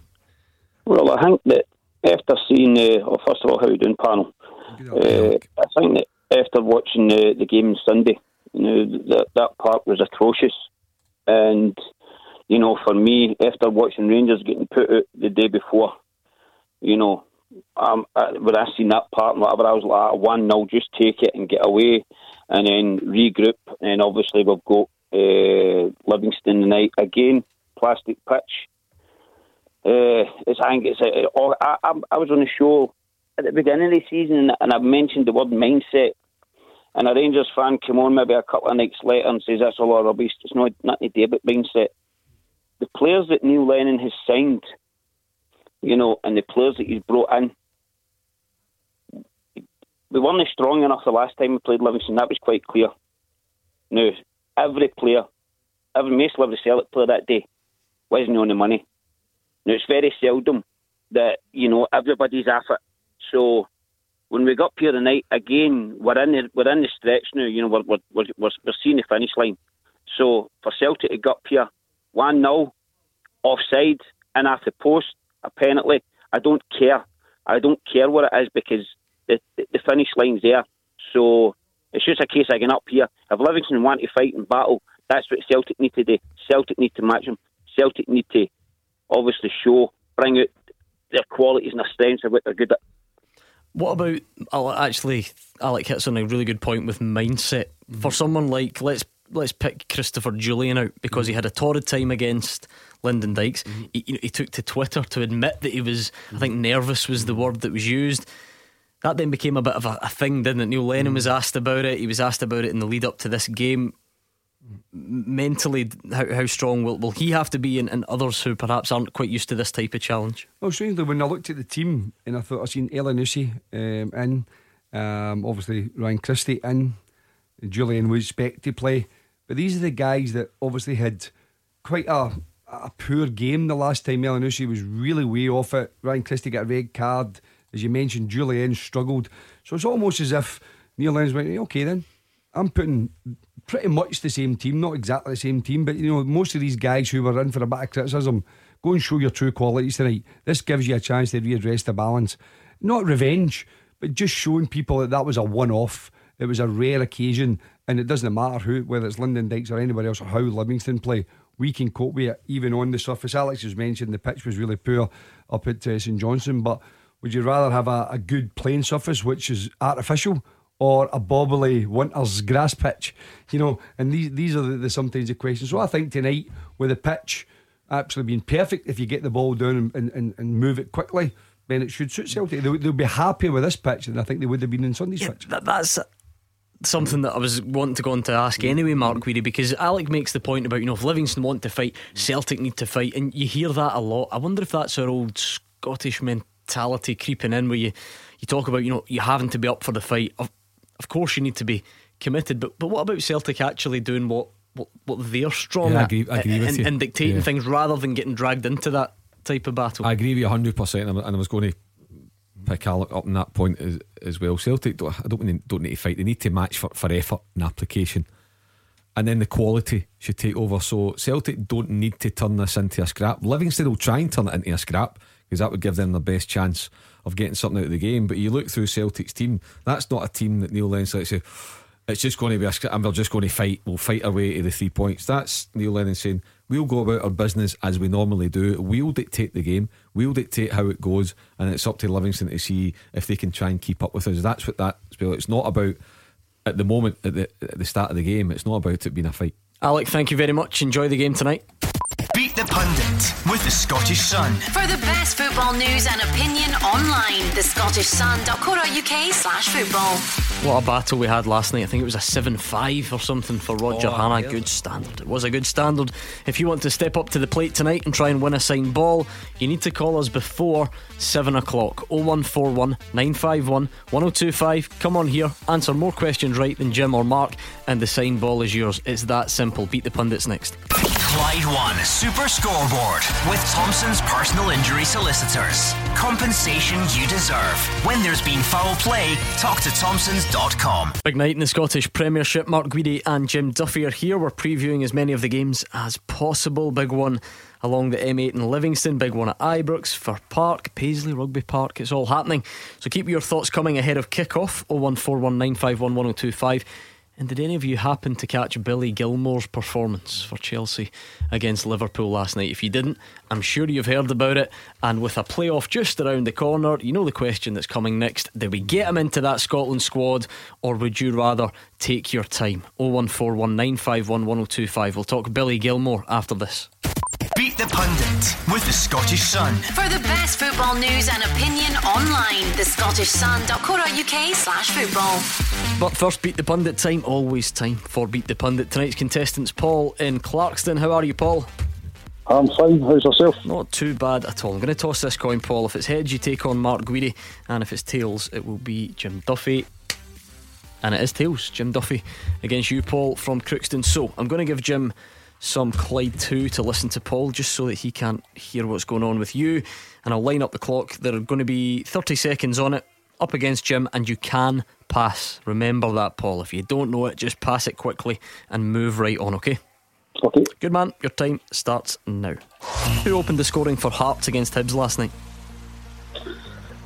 Well, I think that after seeing, uh, well, first of all, how you doing, panel? Uh, I think that after watching uh, the game on Sunday, you know that that part was atrocious, and you know for me, after watching Rangers getting put out the day before, you know, um, when I seen that part and whatever, I was like, one 0 just take it and get away and then regroup. And obviously, we've got uh, Livingston tonight again, plastic pitch. Uh, it's, I think it's I I was on the show at the beginning of the season and I mentioned the word mindset. And a Rangers fan came on maybe a couple of nights later and says that's a lot of rubbish. It's not nothing to do about mindset. The players that Neil Lennon has signed, you know, and the players that he's brought in, we weren't strong enough the last time we played Livingston. That was quite clear. Now, every player, every most every Celtic player that day wasn't on the money. Now, it's very seldom that, you know, everybody's off it. So, when we got here tonight, again, we're in the, we're in the stretch now. You know, we're, we're, we're, we're seeing the finish line. So, for Celtic to get up here, 1 0, offside, and the post, a penalty, I don't care. I don't care what it is because the, the finish line's there. So it's just a case of getting up here. If Livingston want to fight and battle, that's what Celtic need to do. Celtic need to match them. Celtic need to obviously show, bring out their qualities and their strengths of what they're good at. What about actually? Alec hits on a really good point with mindset for someone like let's let's pick Christopher Jullien out because he had a torrid time against Lyndon Dykes. Mm-hmm. He, you know, he took to Twitter to admit that he was, I think, nervous was the word that was used that then became a bit of a, a thing, didn't it? Neil Lennon was asked about it. He was asked about it in the lead up to this game. Mentally, how, how strong will, will he have to be, and, and others who perhaps aren't quite used to this type of challenge? Well, strangely, when I looked at the team and I thought I seen Elyounoussi um, in, um, obviously Ryan Christie in, Julian was expect to play, but these are the guys that obviously had quite a a poor game the last time Elyounoussi was really way off it. Ryan Christie got a red card. As you mentioned, Jullien struggled. So it's almost as if Neil Lennon's went, okay then, I'm putting pretty much the same team, not exactly the same team, but you know, most of these guys who were in for a bit of criticism, go and show your true qualities tonight. This gives you a chance to readdress the balance. Not revenge, but just showing people that that was a one off it was a rare occasion, and it doesn't matter who, whether it's Lyndon Dykes or anybody else, or how Livingston play. We can cope with it even on the surface. Alex has mentioned the pitch was really poor up at uh, St Johnstone, but would you rather have a, a good playing surface which is artificial? or a bobbly winter's grass pitch, you know, and these these are the, the sometimes the questions. So I think tonight with the pitch absolutely being perfect, if you get the ball down and, and, and move it quickly, then it should suit Celtic. They'll, they'll be happier with this pitch than I think they would have been in Sunday's Yeah, pitch. that, that's something that I was wanting to go on to ask mm-hmm. anyway, Mark Guidi, because Alec makes the point about, you know, if Livingston want to fight, mm-hmm. Celtic need to fight, and you hear that a lot. I wonder if that's our old Scottish mentality creeping in where you, you talk about, you know, you having to be up for the fight. Of, of course, you need to be committed, but, but what about Celtic actually doing what, what, what they're strong Yeah, I agree- I agree and, and dictating Yeah. things rather than getting dragged into that type of battle? I agree with you 100%, and I was going to pick Alec up on that point as, as well. Celtic, don't, I don't, they don't need to fight, they need to match for, for effort and application. And then the quality should take over. So Celtic don't need to turn this into a scrap. Livingston will try and turn it into a scrap because that would give them the best chance of getting something out of the game. But you look through Celtic's team, that's not a team that Neil Lennon say, it's just going to be a scrap and we're just going to fight. We'll fight our way to the three points. That's Neil Lennon saying, we'll go about our business as we normally do. We'll dictate the game. We'll dictate how it goes. And it's up to Livingston to see if they can try and keep up with us. That's what that's about. It's not about, at the moment, at the, at the start of the game, it's not about it being a fight. Alec, thank you very much. Enjoy the game tonight. Beat the Pundit with the Scottish Sun. For the best football news and opinion online, the Scottish thescottishsun.co.uk slash football. What a battle we had last night. I think it was a 7 5 or something for Roger Oh, Hanna. yeah. Good standard. It was a good standard. If you want to step up to the plate tonight and try and win a signed ball, you need to call us before 7 o'clock. 0141 951 1025. Come on here, answer more questions right than Jim or Mark, and the signed ball is yours. It's that simple. Beat the pundits next. Clyde One Super Scoreboard with Thompson's personal injury solicitors. Compensation you deserve. When there's been foul play, talk to Thompsons.com. Big night in the Scottish Premiership. Mark Guidi and Jim Duffy are here. We're previewing as many of the games as possible. Big one along the M8 in Livingston, big one at Ibrox, Fir Park, Paisley, Rugby Park. It's all happening. So keep your thoughts coming ahead of kick-off 01419511025. And did any of you happen to catch Billy Gilmour's performance for Chelsea against Liverpool last night? If you didn't, I'm sure you've heard about it. And with a playoff just around the corner, you know the question that's coming next. Do we get him into that Scotland squad, or would you rather take your time? 01419511025. We'll talk Billy Gilmour after this. Beat the Pundit with the Scottish Sun. For the best football news and opinion online, the Scottish thescottishsun.co.uk slash football. But first, beat the pundit time. Always time for beat the pundit. Tonight's contestants, Paul in Clarkston. How are you, Paul? I'm fine. How's yourself? Not too bad at all. I'm going to toss this coin, Paul. If it's heads, you take on Mark Guidi, and if it's tails, it will be Jim Duffy. And it is tails, Jim Duffy against you, Paul from Crookston. So I'm going to give Jim some Clyde 2 to listen to Paul just so that he can't hear what's going on with you. And I'll line up the clock. There are going to be 30 seconds on it up against Jim, and you can pass. Remember that, Paul. If you don't know it, just pass it quickly and move right on, okay? Okay. Good man, your time starts now. Who opened the scoring for Hearts against Hibs last night?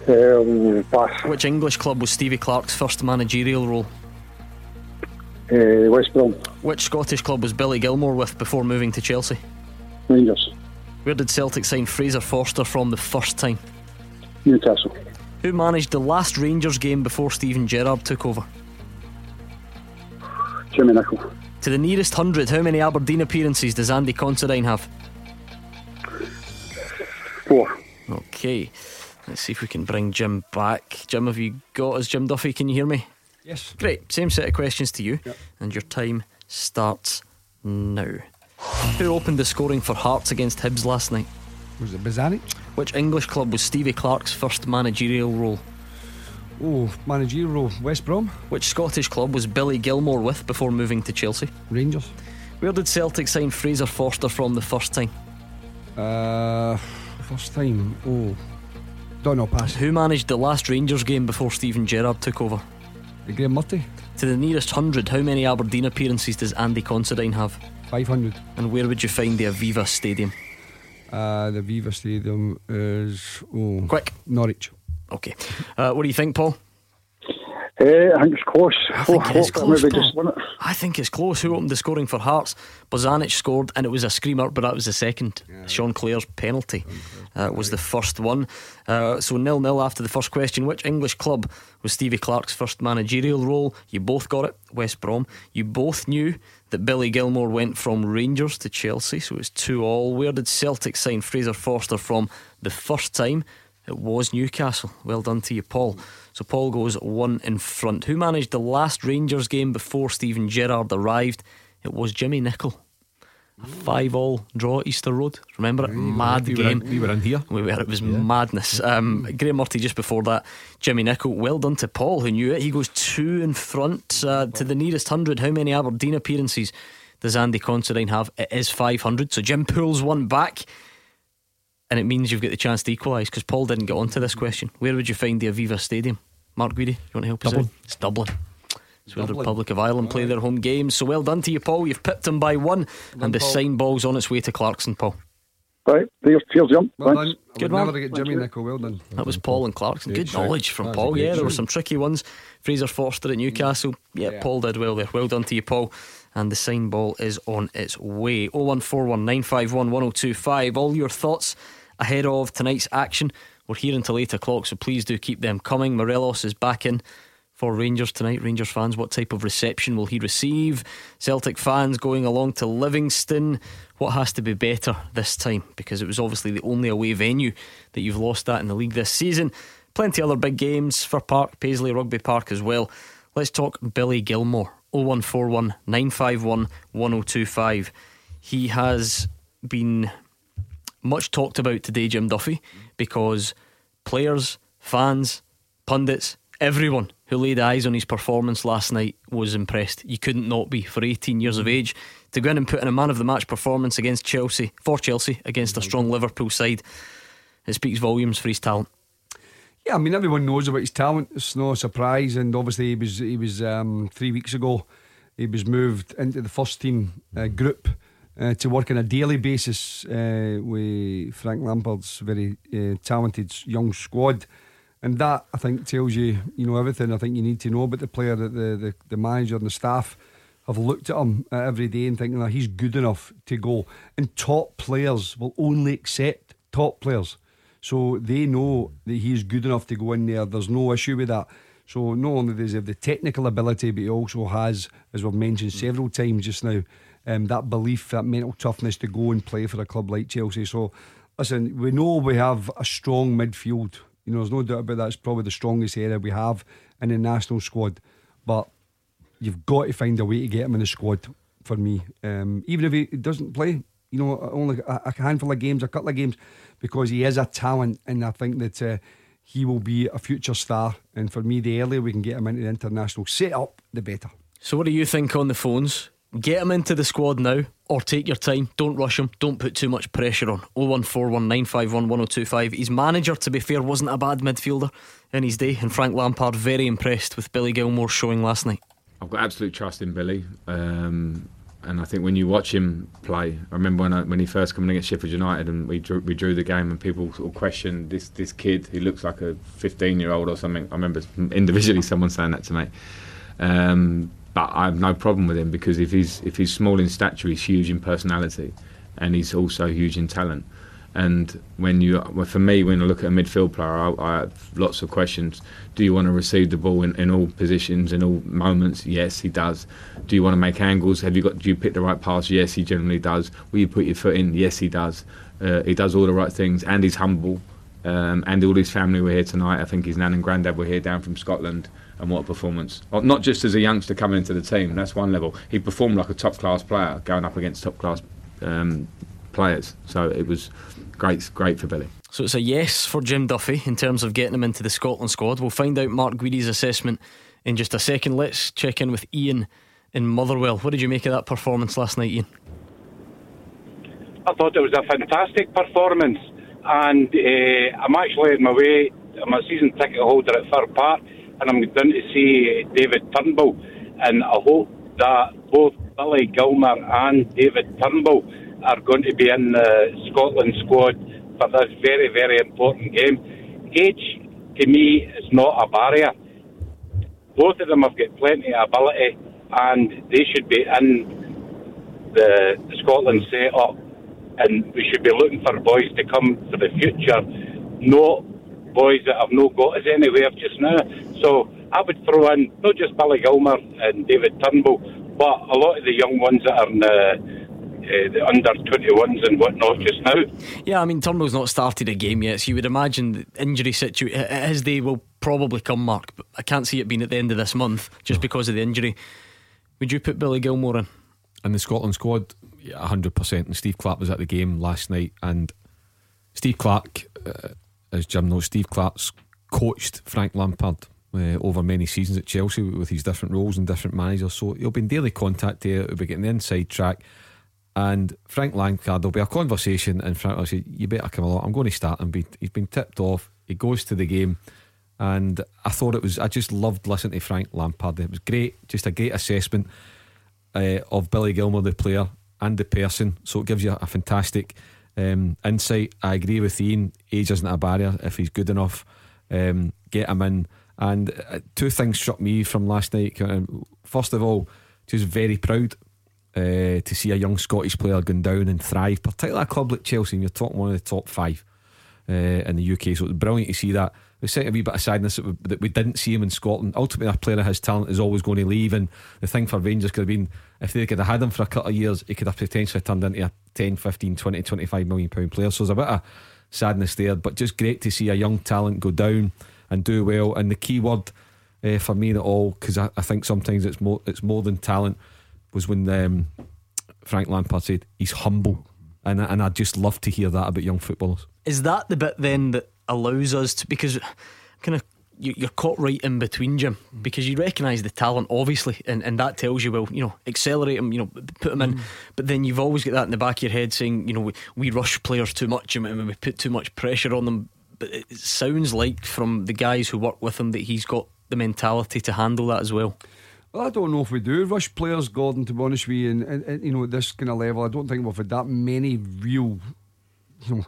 Um, pass. Which English club was Stevie Clarke's first managerial role? Uh, West Brom. Which Scottish club was Billy Gilmour with before moving to Chelsea? Rangers. Where did Celtic sign Fraser Forster from the first time? Newcastle. Who managed the last Rangers game before Steven Gerrard took over? Jimmy Nicholl. To the nearest hundred, how many Aberdeen appearances does Andy Considine have? Four. Okay, let's see if we can bring Jim back. Jim, have you got us, Jim Duffy? Can you hear me? Yes. Great. Same set of questions to you, and your time starts now. Who opened the scoring for Hearts against Hibs last night? Was it Bozanic? Which English club was Stevie Clarke's first managerial role? Oh, managerial role. West Brom. Which Scottish club was Billy Gilmour with before moving to Chelsea? Rangers. Where did Celtic sign Fraser Forster from the first time? Uh, first time. Oh, don't know. Pass. Who managed the last Rangers game before Steven Gerrard took over? Graeme Murty. To the nearest hundred, how many Aberdeen appearances does Andy Considine have? 500. And where would you find the Aviva Stadium? Uh, the Viva Stadium is oh quick Norwich. Okay. Uh, what do you think, Paul? Uh, I think it's close. I think oh, it is close. just won it. I think it's close. Who opened the scoring for Hearts? Bozanic scored, and it was a screamer, but that was the second. Sean Clare's penalty uh, was the first one. Uh, so nil nil after the first question. Which English club was Stevie Clarke's first managerial role? You both got it. West Brom. You both knew that Billy Gilmour went from Rangers to Chelsea, so it's two all. Where did Celtic sign Fraser Forster from the first time? It was Newcastle. Well done to you, Paul. So Paul goes one in front. Who managed the last Rangers game before Steven Gerrard arrived? It was Jimmy Nicholl. A five all draw at Easter Road. Remember it? Mad we were game. in- we were in here. We were. It was madness. Um, Graeme Murty just before that. Jimmy Nicholl. Well done to Paul who knew it. He goes two in front uh, to the nearest hundred. How many Aberdeen appearances does Andy Considine have? It is 500. So Jim pulls one back. And it means you've got the chance to equalise because Paul didn't get onto this question. Where would you find the Aviva Stadium? Mark Guidi, you want to help us out? It's Dublin. It's where the Republic of Ireland play their home games. So well done to you, Paul. You've pipped them by one, and the Paul. sign ball's on its way to Clarkston, Paul. Right, there's cheers, Jim. Well Thanks. done. I Good would man. never get Jimmy Nicholl. Well done. That was Paul and Clarkston. Great Good knowledge from That was a Paul. Yeah, there were some tricky ones. Fraser Forster at Newcastle. Yeah, Yeah. Paul did well there. Well done to you, Paul. And the sign ball is on its way. 0141 951 1025. All your thoughts ahead of tonight's action. We're here until 8 o'clock, so please do keep them coming. Morelos is back in for Rangers tonight. Rangers fans, what type of reception will he receive? Celtic fans going along to Livingston. What has to be better this time? Because it was obviously the only away venue that you've lost at in the league this season. Plenty other big games Fir Park, Paisley Rugby Park as well. Let's talk Billy Gilmour. 0141 951 1025. He has been much talked about today, Jim Duffy, because players, fans, pundits, everyone who laid eyes on his performance last night was impressed. You couldn't not be for 18 years of age to go in and put in a man of the match performance against Chelsea for Chelsea against a strong Liverpool side. It speaks volumes for his talent. Yeah, I mean everyone knows about his talent. It's no surprise, and obviously he was he was um, three weeks ago. He was moved into the first team uh, group uh, to work on a daily basis uh, with Frank Lampard's very uh, talented young squad, and that I think tells you you know everything I think you need to know about the player that the the, the manager and the staff have looked at him every day and thinking that he's good enough to go. And top players will only accept top players. So they know that he's good enough to go in there. There's no issue with that. So not only does he have the technical ability, but he also has, as we've mentioned several times just now, um, that belief, that mental toughness to go and play for a club like Chelsea. So listen, we know we have a strong midfield. You know, there's no doubt about that. It's probably the strongest area we have in the national squad. But you've got to find a way to get him in the squad for me. Um, even if he doesn't play, you know, only a, handful of games, a couple of games, because he is a talent, and I think that uh, he will be a future star. And for me, the earlier we can get him into the international setup, the better. So, what do you think on the phones? Get him into the squad now, or take your time. Don't rush him. Don't put too much pressure on. 0141 951 1025. His manager, to be fair, wasn't a bad midfielder in his day, and Frank Lampard very impressed with Billy Gilmour's showing last night. I've got absolute trust in Billy, um, and I think when you watch him play, I remember when I, when he first came in against Sheffield United and we drew, we drew the game, and people sort of questioned this this kid who looks like a 15 year old or something. I remember individually someone saying that to me. Um, but I have no problem with him because if he's if he's small in stature, he's huge in personality, and he's also huge in talent. And when you, well, for me, when I look at a midfield player, I, I have lots of questions. Do you want to receive the ball in, in all positions, in all moments? Yes, he does. Do you want to make angles? Have you got? Do you pick the right pass? Yes, he generally does. Will you put your foot in? Yes, he does. Uh, he does all the right things, and he's humble. Um, and all his family were here tonight. I think his nan and granddad were here down from Scotland. And what a performance! Not just as a youngster coming into the team. That's one level. He performed like a top class player, going up against top class um, players. So it was great, great for Billy. So it's a yes for Jim Duffy in terms of getting him into the Scotland squad. We'll find out Mark Guidi's assessment in just a second. Let's check in with Ian in Motherwell. What did you make of that performance last night, Ian? I thought it was a fantastic performance, and uh, I'm actually on my way. I'm a season ticket holder at Fir Park, and I'm going to see David Turnbull, and I hope that both Billy Gilmour and David Turnbull are going to be in the Scotland squad for this very, very important game. Age, to me, is not a barrier. both of them have got plenty of ability, and they should be in the, Scotland set-up, and we should be looking for boys to come for the future, not boys that have no got us anywhere just now. So I would throw in not just Billy Gilmour and David Turnbull, but a lot of the young ones that are in the, uh, the under 21s and whatnot just now. Yeah, I mean, Turnbull's not started a game yet, so you would imagine the injury situation, his day will probably come, Mark, but I can't see it being at the end of this month just because of the injury. Would you put Billy Gilmour in? In the Scotland squad, yeah, 100%. And Steve Clarke was at the game last night, and Steve Clarke, uh, as Jim knows, Steve Clarke's coached Frank Lampard. Uh, over many seasons at Chelsea with his different roles and different managers, so he'll be in daily contact here. He'll be getting the inside track. And Frank Lampard, there'll be a conversation, and Frank will say, "You better come along. I'm going to start." And be, he's been tipped off. He goes to the game, and I thought it was. I just loved listening to Frank Lampard. It was great, just a great assessment uh, of Billy Gilmour, the player and the person. So it gives you a fantastic um, insight. I agree with Ian. Age isn't a barrier if he's good enough. Um, get him in. And uh, two things struck me from last night. First of all, just very proud uh, to see a young Scottish player going down and thrive, particularly a club like Chelsea. And you're talking one of the top five uh, in the UK, so it was brilliant to see that. We sent a wee bit of sadness that we, that we didn't see him in Scotland. Ultimately, a player of his talent is always going to leave, and the thing for Rangers could have been if they could have had him for a couple of years, he could have potentially turned into a 10, 15, 20, 25 million pound player. So there's a bit of sadness there, but just great to see a young talent go down and do well. And the key word uh, for me it all, because I, I, think sometimes it's more it's more than talent, was when um, Frank Lampard said he's humble, and and I just love to hear that about young footballers. Is that the bit then that allows us to because kind of you're caught right in between, Jim, because you recognise the talent, obviously, and, and that tells you, well, you know, accelerate them, you know, put them in. Mm. But then you've always got that in the back of your head saying, you know, we, we rush players too much and we put too much pressure on them but it sounds like from the guys who work with him that he's got the mentality to handle that as well. Well, I don't know if we do rush players, Gordon. To be honest with you, and, and, and you know at this kind of level, I don't think we've had that many real, you know,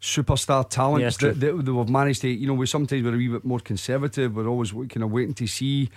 superstar talents yeah, that, that, that, we've managed to. You know, we sometimes we're a wee bit more conservative. We're always kind of waiting to see.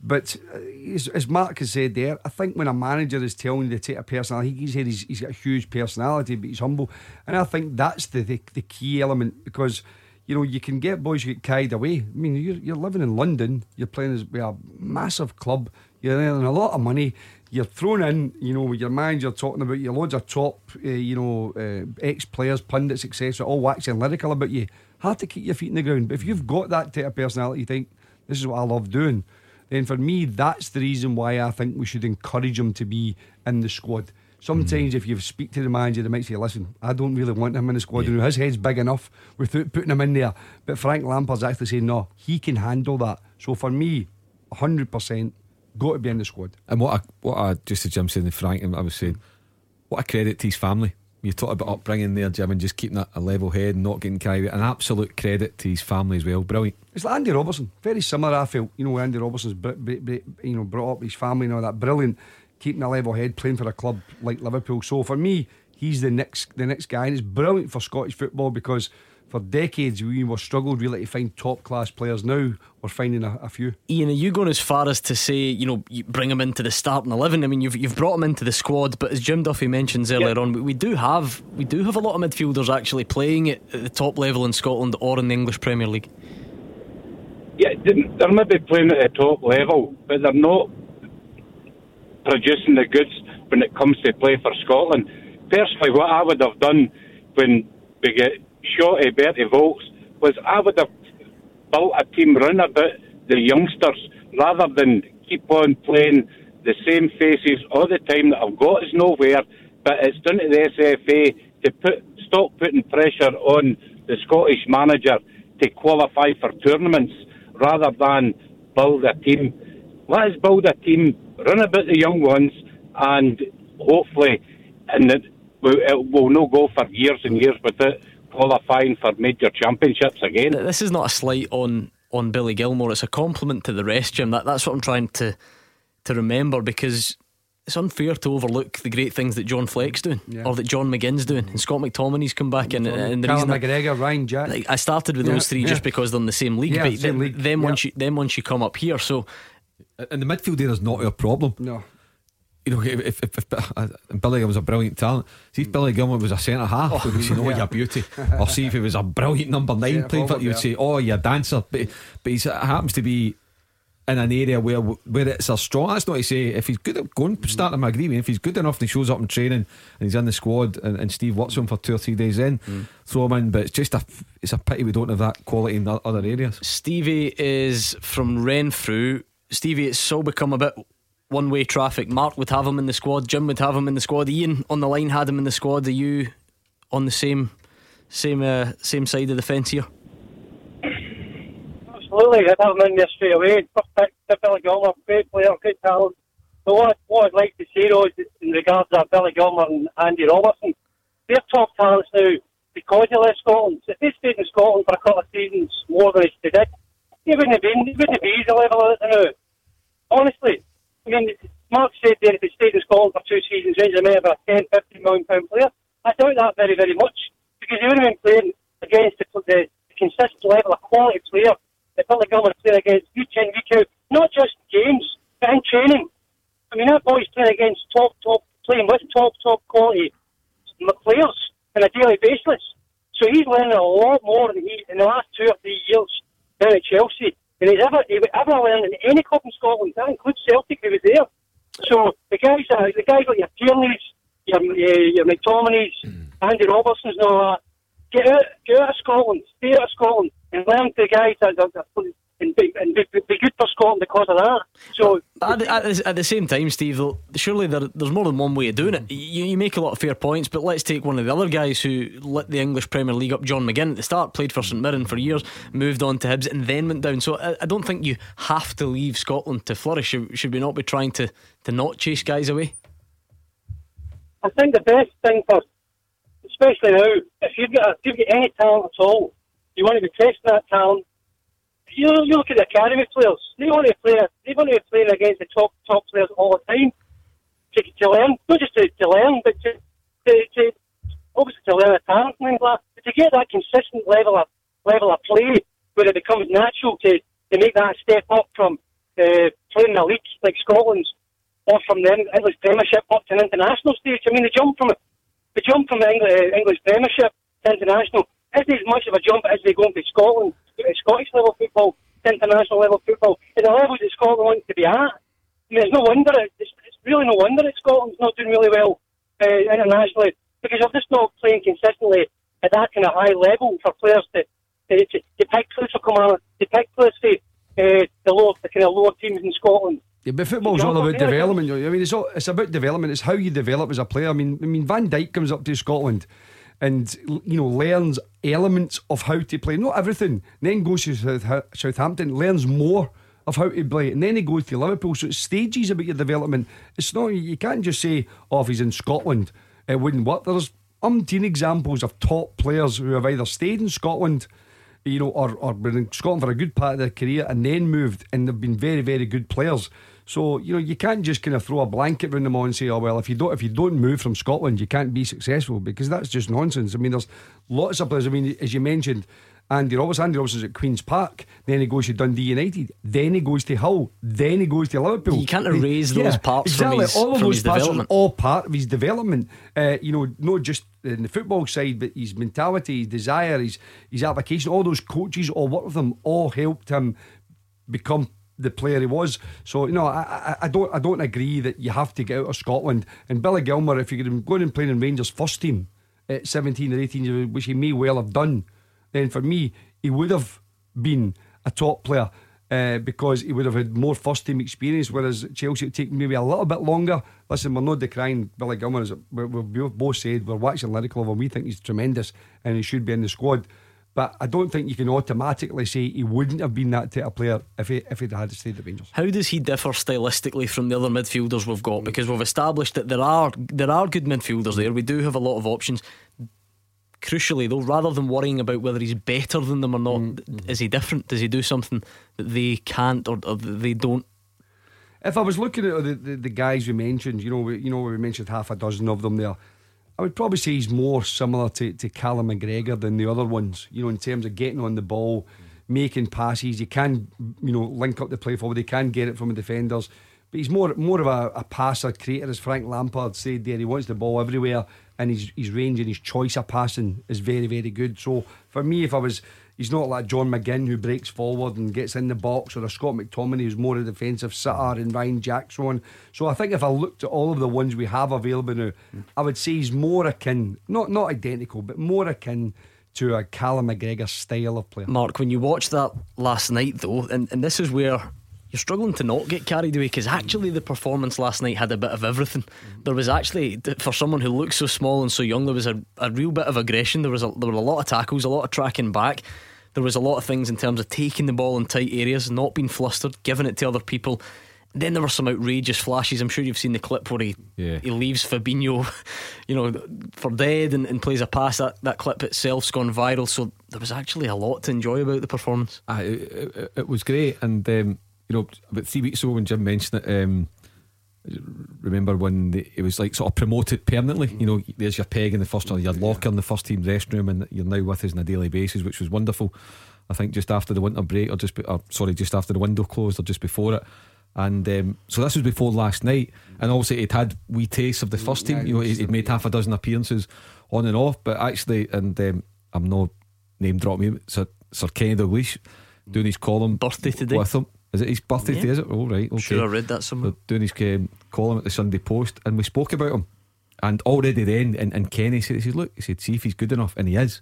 But uh, as, as, Mark has said there, I think when a manager is telling you to take a personality, he said he's, he's got a huge personality, but he's humble, and I think that's the, the, the key element because you know, you can get boys get carried away. I mean, you're, you're living in London, you're playing with a massive club, you're earning a lot of money, you're thrown in, you know, with your minds you're talking about your loads of top, uh, you know, uh, ex players, pundits, etc., all waxing lyrical about you. Hard to keep your feet in the ground. But if you've got that type of personality, you think, this is what I love doing, then for me, that's the reason why I think we should encourage him to be in the squad. Sometimes, mm. if you speak to the manager, they might say, "Listen, I don't really want him in the squad. Yeah. His head's big enough without putting him in there." But Frank Lampard's actually saying, "No, he can handle that." So for me, hundred percent, got to be in the squad. And what I, what I just to Jim saying, Frank, and I was saying, what a credit to his family. You talk about upbringing there, Jim, and just keeping a, a level head and not getting carried. An absolute credit to his family as well. Brilliant. It's like Andy Robertson, very similar. I feel you know Andy Robertson's br- br- br- you know brought up his family and all that. Brilliant keeping a level head, playing for a club like Liverpool. So for me, he's the next the next guy, and it's brilliant for Scottish football because for decades we were struggled really to find top class players. Now we're finding a, a, few. Ian, are you going as far as to say you know you bring him into the starting eleven? I mean, you've you've brought him into the squad, but as Jim Duffy mentions earlier yep. on, we, we, do have we do have a lot of midfielders actually playing at, at the top level in Scotland or in the English Premier League. Yeah, they're maybe playing at the top level, but they're not producing the goods when it comes to play for Scotland. Personally, what I would have done when we get shot at Bertie Vogts was I would have built a team round about the youngsters rather than keep on playing the same faces all the time that I've got us nowhere. But it's done to the SFA to put stop putting pressure on the Scottish manager to qualify for tournaments rather than build a team. Let us build a team run about the young ones, and hopefully, and it will, it will no go for years and years without qualifying for major championships again. This is not a slight on on Billy Gilmour. It's a compliment to the rest, Jim. That that's what I'm trying to to remember because it's unfair to overlook the great things that John Fleck's doing yeah. or that John McGinn's doing and Scott McTominay's come back and, and the Callum reason McGregor, Ryan Jack. Like, I started with yeah, those three yeah. just because they're in the same league, but same league. then once you then once you come up here, so And the midfield there is not our problem. No. You know, if, if, if, if uh, Billy was a brilliant talent, see if Billy Gilmour was a centre half, Oh, we would say, "Oh, yeah. you beauty." or see if he was a brilliant number nine Centre playing for, forward, you would yeah. say, "Oh, you're a dancer." But but he happens to be in an area where where it's a strong. That's not to say if he's good at going start him. I agree with. If he's good enough and he shows up in training and he's in the squad and, and Steve works him for two or three days in, throw him in. But it's just a it's a pity we don't have that quality in other areas. Stevie is from Renfrew. Stevie, it's so become a bit one way traffic. Mark would have him in the squad. Jim would have him in the squad. Ian on the line had him in the squad. Are you on the same same uh, same side of the fence here? Absolutely, I'd have him in there straight away. To Billy Gilmour, great player, great talent. But what, what I'd like to say though, is in regards to Billy Gilmour and Andy Robertson, they're top talents now because they left Scotland. If they stayed in Scotland for a couple of seasons more than they did, they wouldn't have been, they wouldn't have been the level of it now. Honestly, I mean, Mark said there if he stayed in Scotland for two seasons, Rangers might have a 10, 15 million pound player. I doubt that very, very much because he would have been playing against the, the, consistent level of quality player that Billy Gilmour is playing against week in, week out, not just games, but in training. I mean, that boy's playing against top, top, playing with top, top quality players on a daily basis. So he's learning a lot more than he in the last two or three years down at Chelsea than he's ever he ever learned in any club in Scotland. That includes Celtic, who was there. So the guys, uh, the guys like your Tierney's, your your, your McTominays, Andy Robertsons, and all that. Get out, get out of Scotland, stay out of Scotland, and learn the guys that, that, that and, be, and be, be good for Scotland because of that. So At the, at, at the same time, Steve, though, surely there, there's more than one way of doing it. You, you make a lot of fair points, but let's take one of the other guys who lit the English Premier League up, John McGinn, at the start, played for St Mirren for years, moved on to Hibs, and then went down. So I, I don't think you have to leave Scotland to flourish. Should, should we not be trying to, to not chase guys away? I think the best thing for, especially now, if you've got, if you've got any talent at all, you want to be testing that talent. You, you look at the academy players; they want to play. They want to be playing against the top top players all the time to, to learn, not just to, to learn, but to, to, to obviously to learn a talent and. But to get that consistent level of level of play where it becomes natural to, to make that step up from uh, playing in a league like Scotland's or from the English Premiership up to an international stage. I mean, the jump from the jump from the Eng- uh, English Premiership to international isn't as much of a jump as they going to Scotland, Scottish level football to international level football. At the levels that Scotland wants to be at, I mean, it's no wonder it's, it's really no wonder that Scotland's not doing really well uh, internationally because they're just not playing consistently at that kind of high level for players to to, to, to pick players for Kilmarnock, to pick players for uh, the lower, the kind of lower teams in Scotland. Yeah, but football's all about development. I mean, it's all, it's about development. It's how you develop as a player. I mean, I mean, Van Dijk comes up to Scotland, and you know learns elements of how to play, not everything. Then goes to South, Southampton, learns more of how to play, and then he goes to Liverpool. So it's stages about your development. It's not you can't just say, "Oh, if he's in Scotland, it wouldn't work." There's umpteen examples of top players who have either stayed in Scotland you know, or, or been in Scotland for a good part of their career and then moved and they've been very, very good players. So, you know, you can't just kind of throw a blanket around them all and say, oh well, if you don't if you don't move from Scotland, you can't be successful because that's just nonsense. I mean, there's lots of players. I mean, as you mentioned, Andy Robertson, Andy Robertson's at Queen's Park, then he goes to Dundee United, then he goes to Hull, then he goes to Liverpool. You can't erase those parts from exactly. his- all of those parts are all part of his development. Uh, you know, not just in the football side, but his mentality, his desire, his his application. All those coaches, all work with him, all helped him become the player he was. So you know, I, I, don't I don't agree that you have to get out of Scotland. And Billy Gilmour, if you could go and play in Rangers first team at 17 or 18, years, which he may well have done, then for me he would have been a top player. Uh, because he would have had more first team experience, whereas Chelsea would take maybe a little bit longer. Listen, we're not decrying Billy Gilmour, as we- we've both said, we're watching lyrical of him. We think he's tremendous and he should be in the squad. But I don't think you can automatically say he wouldn't have been that type of player if he if he'd had stayed at Rangers. How does he differ stylistically from the other midfielders we've got? Because we've established that there are there are good midfielders there. We do have a lot of options. Crucially, though, rather than worrying about whether he's better than them or not, mm. is he different? Does he do something that they can't or, or they don't? If I was looking at the, the, the guys we mentioned, you know, we, you know, we mentioned half a dozen of them there. I would probably say he's more similar to, to Callum McGregor than the other ones. You know, in terms of getting on the ball, making passes. He can, you know, link up the play forward. He can get it from the defenders. But he's more more of a, a passer creator, as Frank Lampard said there. He wants the ball everywhere, and his his range and his choice of passing is very very good. So for me, if I was, he's not like John McGinn who breaks forward and gets in the box, or a Scott McTominay who's more a defensive sitter, and Ryan Jackson. So I think if I looked at all of the ones we have available now, I would say he's more akin, not not identical, but more akin to a Callum McGregor style of player. Mark, when you watched that last night, though, and, and this is where you're struggling to not get carried away because actually the performance last night had a bit of everything. There was actually, for someone who looks so small and so young, there was a, a real bit of aggression. There was a, there were a lot of tackles, a lot of tracking back. There was a lot of things in terms of taking the ball in tight areas, not being flustered, giving it to other people. Then there were some outrageous flashes. I'm sure you've seen the clip where he Yeah. he leaves Fabinho, you know, for dead and, and plays a pass. That that clip itself's gone viral. So there was actually a lot to enjoy about the performance. Ah, it, it, it was great, and um, you know, about three weeks ago when Jim mentioned it, um, remember when the, it was like sort of promoted permanently. You know, there's your peg in the first or your locker in the first team restroom, and you're now with us on a daily basis, which was wonderful. I think just after the winter break, or just be, or, sorry, just after the window closed, or just before it. And um, so this was before last night, and obviously he'd had wee tastes of the first team. You know, he'd, made half a dozen appearances on and off, but actually, and um, I'm not name dropping him, Sir, Sir Kenny Dalglish doing his column birthday today with him. Is it his birthday Yeah. today? Is it? Oh right, okay. Sure, I read that somewhere. They're doing his um, column at the Sunday Post, and we spoke about him. And already then, and, and Kenny said, he said, look, he said, see if he's good enough, and he is.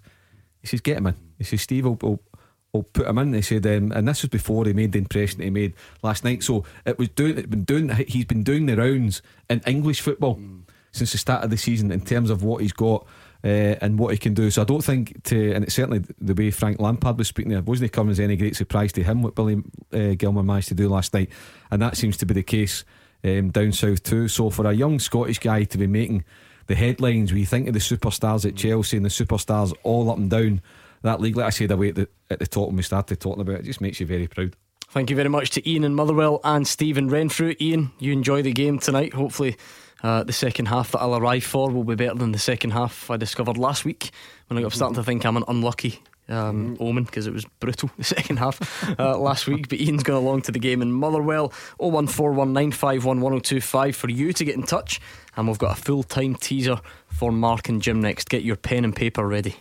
He says, get him in. He says, Steve will, will, will put him in. He said, um, and this was before he made the impression that he made last night. So it was doing, it been doing, he's been doing the rounds in English football since the start of the season in terms of what he's got. Uh, and what he can do, so I don't think to, and it's certainly the way Frank Lampard was speaking there, wasn't coming as any great surprise to him what Billy uh, Gilmour managed to do last night, and that seems to be the case um, down south too. So for a young Scottish guy to be making the headlines, we think of the superstars at Chelsea and the superstars all up and down that league, like I said away at the, at the top when we started talking about it, it just makes you very proud. Thank you very much to Ian and Motherwell and Stephen Renfrew. Ian, you enjoy the game tonight. Hopefully, uh, the second half that I'll arrive for will be better than the second half I discovered last week when I got starting to think I'm an unlucky um, omen because it was brutal the second half uh, last week. But Ian's gone along to the game in Motherwell 01419511025 for you to get in touch. And we've got a full time teaser for Mark and Jim next. Get your pen and paper ready.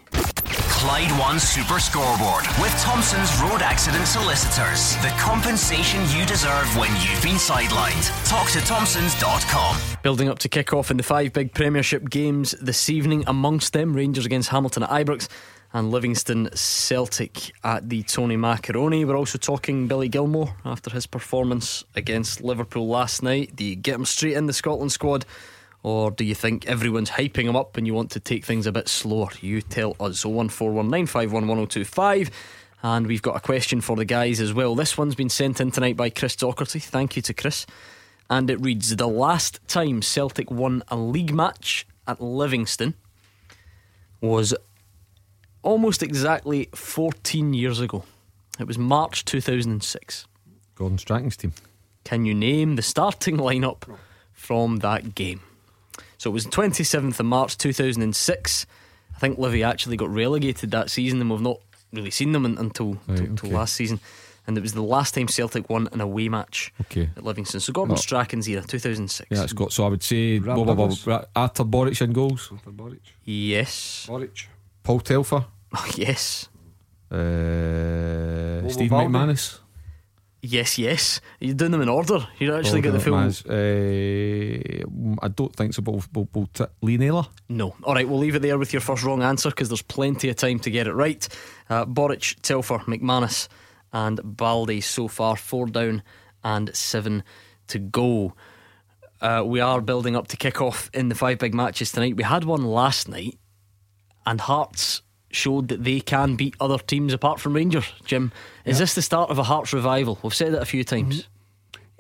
Clyde One Super Scoreboard with Thompson's Road Accident Solicitors. The compensation you deserve when you've been sidelined. Talk to Thompsons.com. Building up to kick off in the five big Premiership games this evening, amongst them Rangers against Hamilton at Ibrox and Livingston Celtic at the Tony Macaroni. We're also talking Billy Gilmour after his performance against Liverpool last night. The get him straight in the Scotland squad? Or do you think everyone's hyping him up and you want to take things a bit slower? You tell us. 01419511025. And we've got a question for the guys as well. This one's been sent in tonight by Chris Docherty. Thank you to Chris. And it reads The last time Celtic won a league match at Livingston was almost exactly 14 years ago. It was March 2006. Gordon Strachan's team. Can you name the starting lineup from that game? So it was 27th of March 2006. I think Livy actually got relegated that season, and we've not really seen them until, Right, until, until okay. last season. And it was the last time Celtic won an away match Okay. at Livingston. So Gordon Oh. Strachan's era, 2006. Yeah, it's got. So I would say Brad blah, blah, blah, Douglas. blah, Arthur Boruc in goals. Yes. Boruc. Paul Telfer. yes. Uh, Steve Balde. McManus. Yes, yes. You're doing them in order. You actually got the full. Uh, I don't think so, but we'll, we'll, we'll t- Lee Naylor. No. All right, we'll leave it there with your first wrong answer because there's plenty of time to get it right. Uh, Boruc, Telfer, McManus, and Balde so far, four down and seven to go. Uh, we are building up to kick off in the five big matches tonight. We had one last night, and Hearts showed that they can beat other teams apart from Rangers. Jim, is this the start of a Hearts revival? We've said it a few times. Mm-hmm.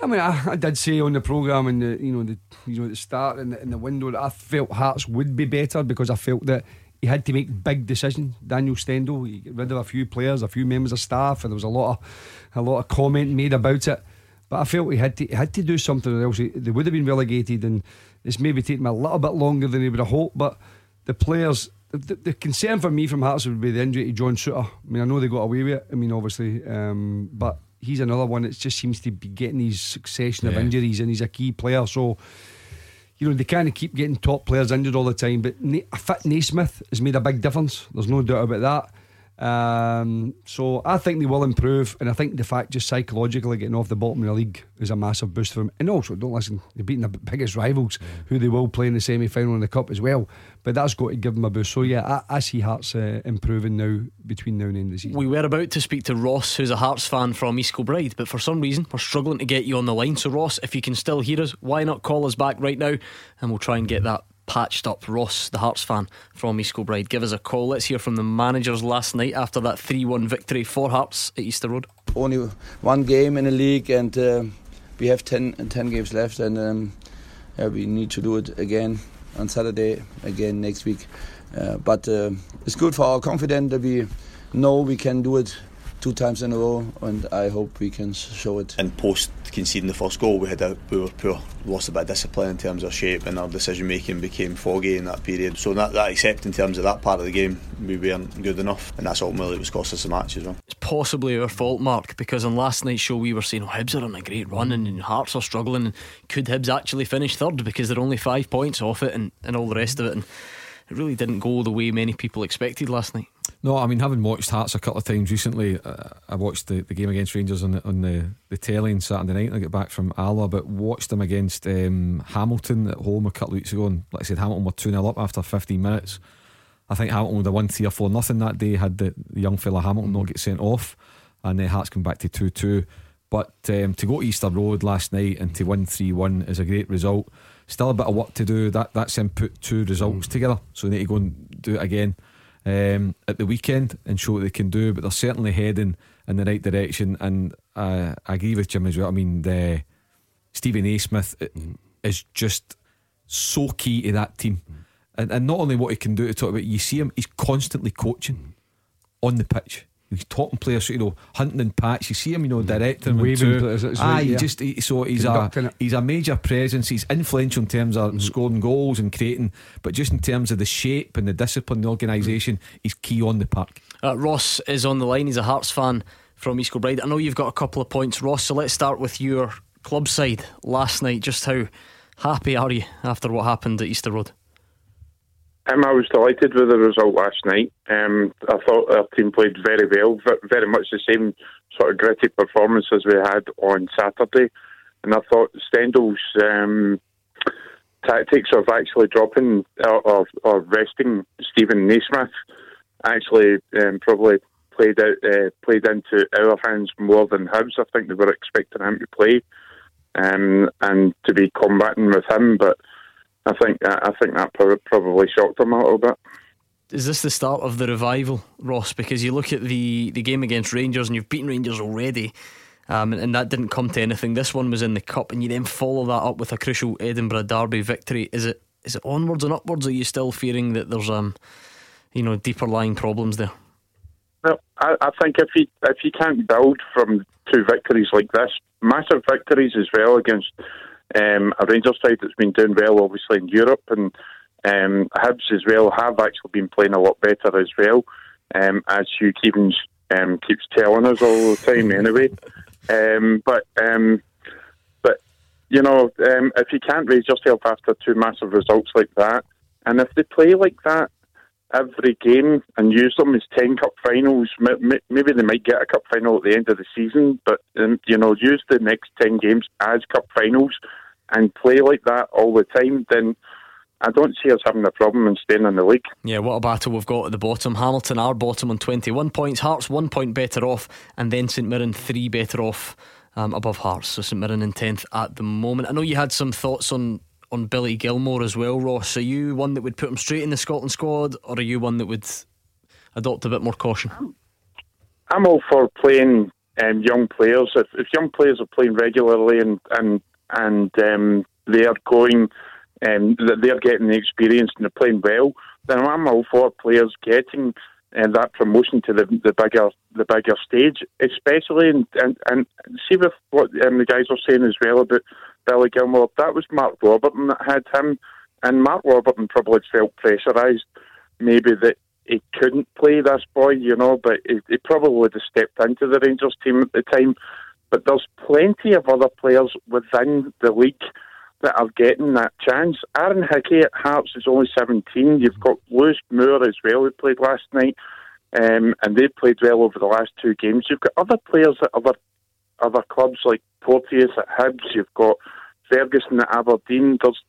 I mean, I, I did say on the programme and the you know the you know the start in the, the window that I felt Hearts would be better because I felt that he had to make big decisions. Daniel Stendel, he got rid of a few players, a few members of staff, and there was a lot of a lot of comment made about it. But I felt he had to he had to do something, or else they would have been relegated, and it's maybe taken a little bit longer than he would have hoped. But the players the, the, concern for me from Hearts would be the injury to John Souttar. I mean, I know they got away with it. I mean, obviously, um, but he's another one that just seems to be getting these succession yeah. of injuries, and he's a key player. So, you know, they kind of keep getting top players injured all the time. But a fit Naismith has made a big difference. There's no doubt about that. Um, so I think they will improve, and I think the fact just psychologically getting off the bottom of the league is a massive boost for them. And also, don't listen, they're beating the biggest rivals, who they will play in the semi final in the cup as well. But that's got to give them a boost. So yeah, I, I see Hearts uh, improving now between now and the end of the season. We were about to speak to Ross, who's a Hearts fan from East Kilbride, but for some reason we're struggling to get you on the line. So Ross, if you can still hear us, why not call us back right now, and we'll try and get that patched up. Ross, the Hearts fan from East Kilbride, give us a call. Let's hear from the managers last night after that 3 1 victory for Hearts at Easter Road. Only one game in the league, and uh, we have 10, 10 games left, and um, yeah, we need to do it again on Saturday, again next week. Uh, but uh, it's good for our confidence that we know we can do it two times in a row, and I hope we can show it. And post conceding the first goal, we had a we were poor, lost a bit of discipline in terms of shape, and our decision making became foggy in that period. So that, that except in terms of that part of the game, we weren't good enough, and that's ultimately what cost us the match as well. It's possibly our fault, Mark, because on last night's show we were saying, "Oh, Hibs are on a great run, and Hearts are struggling. Could Hibs actually finish third because they're only five points off it, and, and all the rest of it?" And it really didn't go the way many people expected last night. No, I mean, having watched Hearts a couple of times recently, uh, I watched the, the game against Rangers on the, on the, the telly on Saturday night when I get back from Alloa, but watched them against um, Hamilton at home a couple of weeks ago. And like I said, Hamilton were 2 0 up after 15 minutes. I think Hamilton would have won 3 or 4 nothing that day had the, the young fella Hamilton not get sent off. And then Hearts come back to 2 2. But um, to go to Easter Road last night and to win 3 1 is a great result. Still a bit of work to do. That That's them put two results together. So they need to go and do it again um, at the weekend and show what they can do. But they're certainly heading in the right direction. And uh, I agree with Jim as well. I mean, the Steven Naismith mm. is just so key to that team. Mm. And, and not only what he can do to talk about, you see him, he's constantly coaching on the pitch. He's talking players, you know, hunting and patch. You see him, you know, directing waving players. Ah, right, he yeah. just he, so he's a he's a major presence. He's influential in terms of mm-hmm. scoring goals and creating, but just in terms of the shape and the discipline, the organisation, mm-hmm. he's key on the park. Uh, Ross is on the line. He's a Hearts fan from East Kilbride. I know you've got a couple of points, Ross. So let's start with your club side last night. Just how happy are you after what happened at Easter Road? Um, I was delighted with the result last night. Um, I thought our team played very well, very much the same sort of gritty performance as we had on Saturday. And I thought Stendel's um, tactics of actually dropping or, or resting Steven Naismith actually um, probably played out uh, played into our hands more than Hibs. I think they were expecting him to play um, and to be combating with him, but I think I think that probably shocked them a little bit. Is this the start of the revival, Ross? Because you look at the, the game against Rangers and you've beaten Rangers already, um, and, and, that didn't come to anything. This one was in the cup, and you then follow that up with a crucial Edinburgh Derby victory. Is it is it onwards and upwards? Or are you still fearing that there's um, you know, deeper lying problems there? Well, I, I think if you if you can't build from two victories like this, massive victories as well against um, a Rangers side that's been doing well, obviously in Europe, and um, Hibs as well have actually been playing a lot better as well, um, as Hugh Keevins um, keeps telling us all the time. Anyway, um, but um, but you know, um, if you can't raise yourself after two massive results like that, and if they play like that every game and use them as 10 cup finals. Maybe they might get a cup final at the end of the season, but you know, use the next 10 games as cup finals and play like that all the time, then I don't see us having a problem in staying in the league. Yeah, what a battle we've got at the bottom. Hamilton are bottom on 21 points, Hearts one point better off, and then St Mirren three better off. Um, above Hearts, so St Mirren in tenth at the moment. I know you had some thoughts on on Billy Gilmour as well, Ross. Are you one that would put him straight in the Scotland squad, or are you one that would adopt a bit more caution? I'm all for playing um, young players. If, if, young players are playing regularly and and and um, they are going, um, they're getting the experience and they're playing well, then I'm all for players getting uh, that promotion to the the bigger the bigger stage, especially and and, and see with what um, the guys are saying as well about Billy Gilmour. That was Mark Warburton that had him, and Mark Warburton probably felt pressurised maybe that he couldn't play this boy, you know, but he, he probably would have stepped into the Rangers team at the time. But there's plenty of other players within the league that are getting that chance. Aaron Hickey at Hearts is only 17. You've got Lewis Moore as well, who played last night, um, and they played well over the last two games. You've got other players at other other clubs like Porteous at Hibs. You've got Ferguson at Aberdeen. There's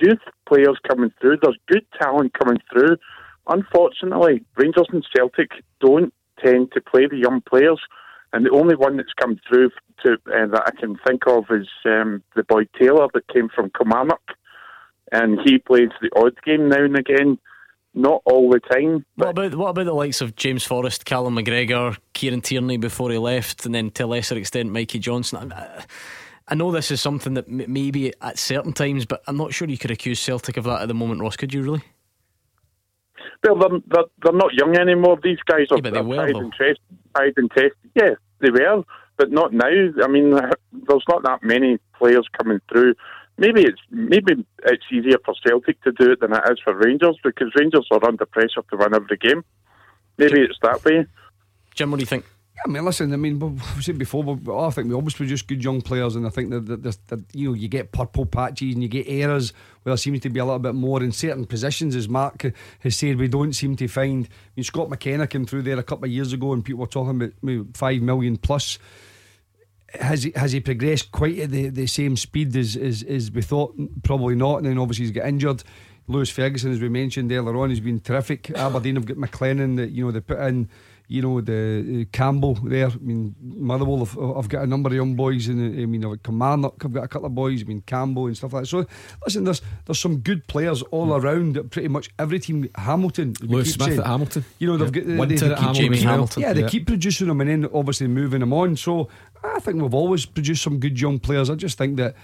youth players coming through. There's good talent coming through. Unfortunately, Rangers and Celtic don't tend to play the young players, and the only one that's come through to uh, that I can think of is um, the boy Taylor that came from Kilmarnock, and he plays the odd game now and again, not all the time. What about what about the likes of James Forrest, Callum McGregor, Kieran Tierney before he left, and then to a lesser extent Mikey Johnston? I, I know this is something that maybe at certain times, but I'm not sure you could accuse Celtic of that at the moment, Ross. Could you really? Well, they're, they're, they're not young anymore. These guys are, yeah, are tried, and tried and tested. Yeah, they were, but not now. I mean, there's not that many players coming through. Maybe it's maybe it's easier for Celtic to do it than it is for Rangers because Rangers are under pressure to win every game. Maybe it's that way. Jim, what do you think? I mean, listen. I mean, we've said before, but oh, I think we always produce good young players, and I think that, that, that, that, you know you get purple patches and you get errors where there seems to be a little bit more in certain positions, as Mark has said. We don't seem to find. I mean, Scott McKenna came through there a couple of years ago, and people were talking about maybe five million plus. Has he has he progressed quite at the, the same speed as, as as we thought? Probably not. And then obviously he's got injured. Lewis Ferguson, as we mentioned earlier on, has been terrific. Aberdeen have got McLennan that you know they put in you know the uh, Campbell there. I mean Motherwell. I've, I've, got a number of young boys, and I mean I've. I've got a couple of boys. I mean Campbell and stuff like that. So listen, there's there's some good players all mm. around. Pretty much every team. Hamilton, Lewis Smith saying, at Hamilton. You know they've yeah. got they, they, they keep Jamie Hamilton. Yeah, they yeah. keep producing them and then obviously moving them on. So I think we've always produced some good young players. I just think that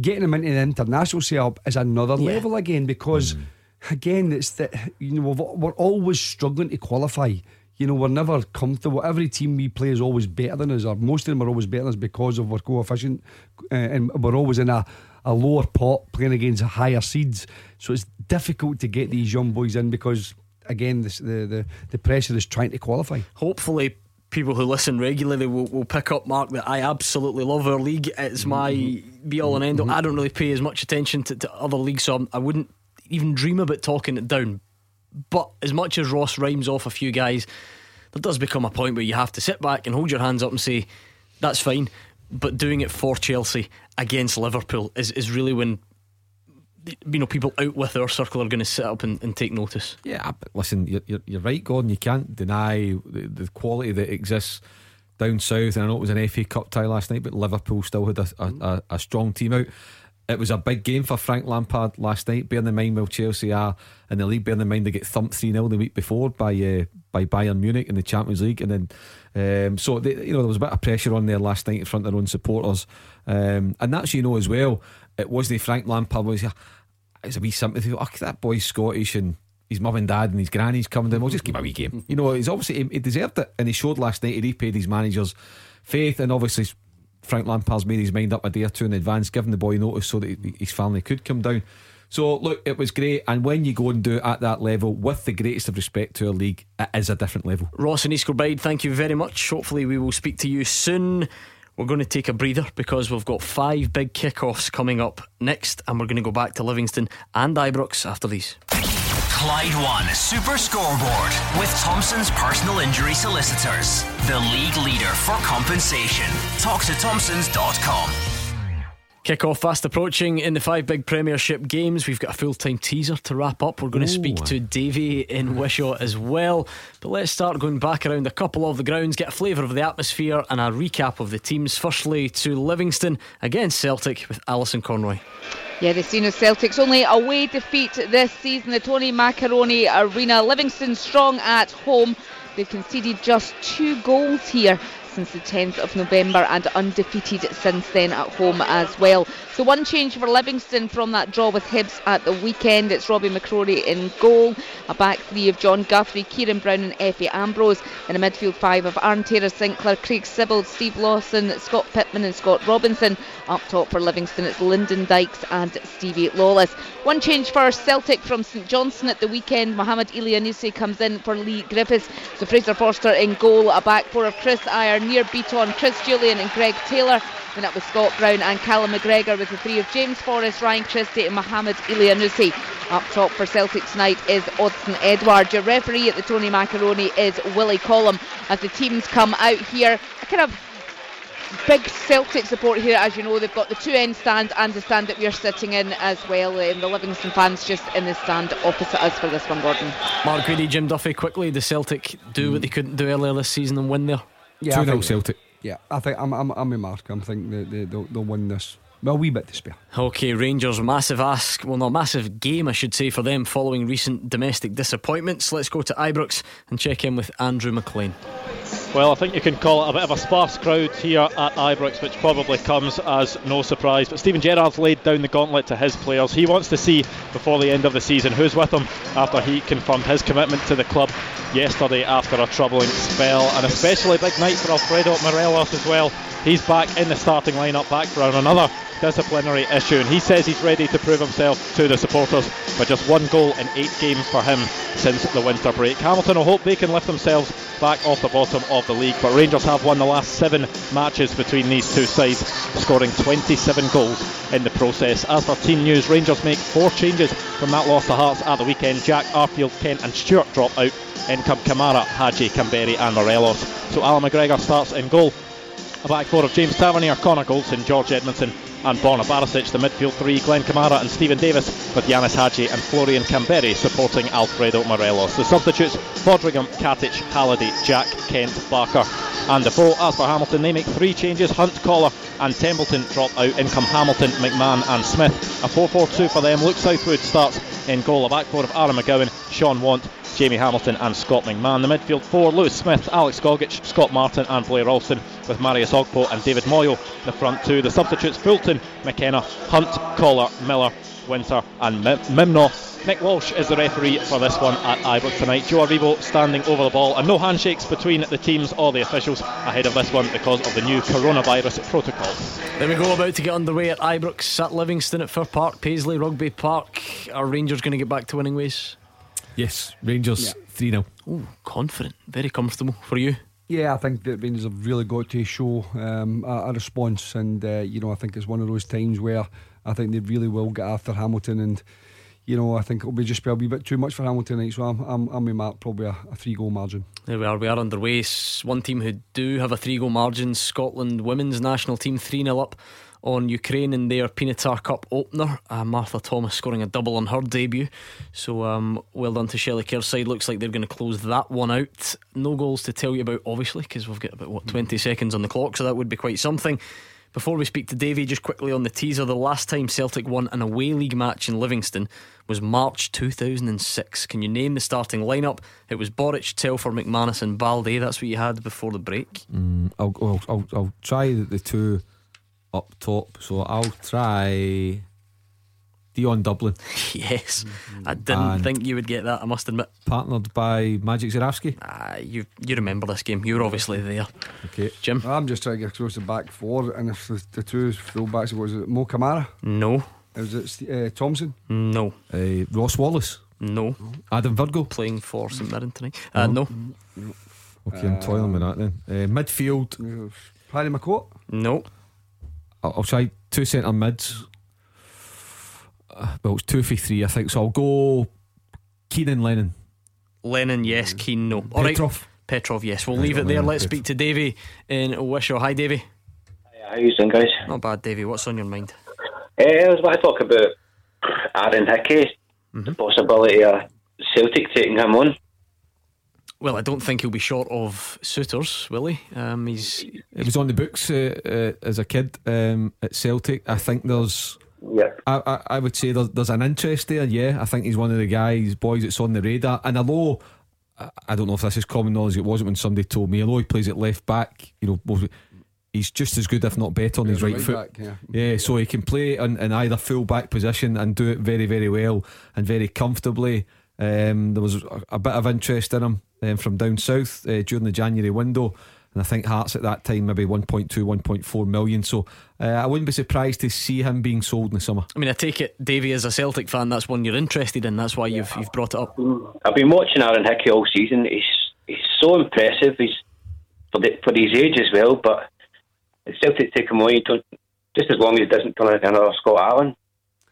getting them into the international setup is another yeah. level again because. Mm. Again, it's that you know we're always struggling to qualify you know, we're never comfortable. Every team we play is always better than us, or most of them are always better than us because of our coefficient, uh, and we're always in a, a lower pot playing against higher seeds. So it's difficult to get these young boys in because, again, this, the, the, the pressure is trying to qualify. Hopefully, people who listen regularly will, will pick up, Mark, that I absolutely love our league. It's my mm-hmm. be all and end all. Mm-hmm. I don't really pay as much attention to, to other leagues, so I wouldn't even dream about talking it down. But as much as Ross rhymes off a few guys, there does become a point where you have to sit back and hold your hands up and say, that's fine. But doing it for Chelsea against Liverpool is, is really when you know people out with our circle are going to sit up and, and take notice. Yeah, but listen, you're, you're, you're, right, Gordon. You can't deny the, the, quality that exists down south. And I know it was an FA Cup tie last night, but Liverpool still had a, a, a, a strong team out. It was a big game for Frank Lampard last night. Bearing in mind, while Chelsea are in the league, bearing in mind they get thumped 3 0 the week before by uh, by Bayern Munich in the Champions League. And then, um, so, they, you know, there was a bit of pressure on there last night in front of their own supporters. Um, and that's, you know, as well, it wasn't Frank Lampard, was it's a wee sympathy. Oh, that boy's Scottish and his mum and dad and his granny's coming down. We'll just give him a wee game. You know, he's obviously, he, he deserved it. And he showed last night, he repaid his manager's faith. And obviously, Frank Lampard's made his mind up a day or two in advance, giving the boy notice so that his family could come down. So look, it was great, and when you go and do it at that level, with the greatest of respect to our league, it is a different level. Ross and East Kilbride, thank you very much. Hopefully, we will speak to you soon. We're going to take a breather because we've got five big kickoffs coming up next, and we're going to go back to Livingston and Ibrox after these. Clyde One Super Scoreboard with Thompson's personal injury solicitors, the league leader for compensation. Talk to Thompson's.com. Kick-off fast approaching in the five big Premiership games. We've got a full-time teaser to wrap up. We're going to speak to Davy in Wishaw as well. But let's start going back around a couple of the grounds, get a flavour of the atmosphere and a recap of the teams. Firstly to Livingston against Celtic with Alison Conroy. Yeah, the scene of Celtic's only away defeat this season, the Tony Macaroni Arena. Livingston strong at home. They've conceded just two goals here since the 10th of November and undefeated since then at home as well. So one change for Livingston from that draw with Hibs at the weekend. It's Robbie McCrorie in goal. A back three of John Guthrie, Kieran Brown and Efe Ambrose. In a midfield five of Aaron Taylor Sinclair, Craig Sibbald, Steve Lawson, Scott Pittman and Scott Robinson. Up top for Livingston it's Lyndon Dykes and Stevie Lawless. One change for Celtic from St Johnstone at the weekend. Mohamed Elyounoussi comes in for Leigh Griffiths. So Fraser Forster in goal. A back four of Chris Ajer, Nir Bitton, Chris Jullien and Greg Taylor. Then up with Scott Brown and Callum McGregor with the three of James Forrest, Ryan Christie and Mohamed Elyounoussi. Up top for Celtic tonight is Odsonne Edouard. Your referee at the Tony Macaroni is Willie Collum. As the teams come out here, a kind of big Celtic support here, as you know. They've got the two end stands and the stand that we're sitting in as well. And the Livingston fans just in the stand opposite us for this one, Gordon. Mark Grady, Jim Duffy, quickly. The Celtic do mm. what they couldn't do earlier this season and win there. Yeah, 2 0 Celtic. Yeah, I think I'm, I'm, I'm a mark. I'm thinking they, they, they'll, they'll win this. Well, a wee bit to spare. Okay, Rangers, massive ask. Well, not massive game, I should say, for them following recent domestic disappointments. Let's go to Ibrox and check in with Andrew McLean. Well, I think you can call it a bit of a sparse crowd here at Ibrox, which probably comes as no surprise. But Steven Gerrard's laid down the gauntlet to his players. He wants to see before the end of the season who's with him after he confirmed his commitment to the club yesterday after a troubling spell. And especially big night for Alfredo Morelos as well. He's back in the starting lineup, back for another disciplinary issue, and he says he's ready to prove himself to the supporters. But just one goal in eight games for him since the winter break. Hamilton will hope they can lift themselves back off the bottom of the league, but Rangers have won the last seven matches between these two sides, scoring 27 goals in the process. As for team news, Rangers make four changes from that loss to Hearts at the weekend. Jack, Arfield, Kent, and Stewart drop out. In come Kamara, Hagi, Kamberi, and Morelos. So Allan McGregor starts in goal. A back four of James Tavernier, Connor Goldson, George Edmundson, and Borna Barisic. The midfield three, Glenn Kamara and Steven Davis, with Ianis Hagi and Florian Kamberi supporting Alfredo Morelos. The substitutes, Foderingham, Katic, Halliday, Jack, Kent, Barker, and Defoe. As for Hamilton, they make three changes. Hunt, Collar, and Templeton drop out. In come Hamilton, McMahon, and Smith. A 4 4 2 for them. Luke Southwood starts in goal. A back four of Aaron McGowan, Shaun Want, Jamie Hamilton and Scott McMahon. The midfield four, Lewis Smith, Alex Gogic, Scott Martin and Blair Ralston with Marios Ogkmpoe and David Moyo. The front two, the substitutes Fulton, McKenna, Hunt, Collar, Miller, Winter and Mimno. Nick Walsh is the referee for this one at Ibrox tonight. Joe Aribo standing over the ball and no handshakes between the teams or the officials ahead of this one because of the new coronavirus protocol. There we go, about to get underway at Ibrox, at Livingston, at Fir Park, Paisley, Rugby Park. Are Rangers going to get back to winning ways? Yes, Rangers 3 0. Oh, confident, very comfortable for you. Yeah, I think that Rangers have really got to show um, a, a, response, and uh, you know, I think it's one of those times where I think they really will get after Hamilton, and you know, I think it'll be just be a wee bit too much for Hamilton tonight. So I'm, I'm, I'm with Matt, probably a, a three goal margin. There we are. We are underway. One team who do have a three goal margin, Scotland women's national team, three 0 up on Ukraine in their Pinatar Cup opener. Uh, Martha Thomas scoring a double on her debut. So um, well done to Shelley Kerr's side. Looks like they're going to close that one out. No goals to tell you about, obviously, because we've got about what 20 seconds on the clock, so that would be quite something. Before we speak to Davy, just quickly on the teaser, the last time Celtic won an away league match in Livingston was March 2006. Can you name the starting lineup? It was Boruc, Telfer, McManus, and Balde. That's what you had before the break. Mm, I'll, I'll, I'll, I'll try the two up top. So I'll try Dion Dublin. yes, I didn't and think you would get that. I must admit. Partnered by Magic Zurawski. Ah, you you remember this game? You were obviously there. Okay, Jim. I'm just trying to get close to back four, and if the, the two fullbacks was it Mo Kamara? No. Was it uh, Thompson? No. Uh, Ross Wallace? No. Adam Virgo? Playing for St Mirren tonight? Uh, no. no. Okay, I'm toiling with that then. Uh, midfield. Paddy McCourt? No. I'll, I'll try two centre mids. Uh, well, it's two for three, I think. So I'll go Keenan Lennon. Lennon, yes. Keen, no. All Petrov. Right. Petrov, yes. We'll leave it there. Let's speak to Davy in Wishaw. Hi, Davy. How you doing, guys? Not bad, Davy. What's on your mind? Uh, I was about to talk about Aaron Hickey, mm-hmm. the possibility of Celtic taking him on. Well, I don't think he'll be short of suitors, will he? Um, he's he was on the books uh, uh, as a kid um, at Celtic. I think there's. Yeah. I, I, I would say there's, there's an interest there. Yeah, I think he's one of the guys, boys that's on the radar. And although I, I don't know if this is common knowledge. It wasn't when somebody told me, although he plays at left back, you know, he's just as good, if not better, on Yeah, his right, right foot. back, yeah. yeah, so he can play in, in either full back position and do it very, very well and very comfortably. Um, there was a, a bit of interest in him um, from down south uh, during the January window. And I think Hearts at that time maybe 1.2, 1.4 million. So uh, I wouldn't be surprised to see him being sold in the summer. I mean, I take it, Davy, as a Celtic fan, that's one you're interested in. That's why you've you've brought it up. I've been watching Aaron Hickey all season. He's he's so impressive. He's for the, for his age as well. But if Celtic take him away, just as long as he doesn't turn into another Scott Allan.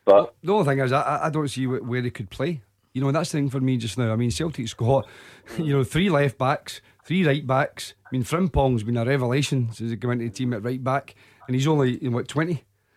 But The only thing is, I, I- I don't see where he could play. You know, that's the thing for me just now. I mean, Celtic's got, you know, three left backs, three right backs. I mean, Frimpong's been a revelation since he came into the team at right back, and he's only, in what,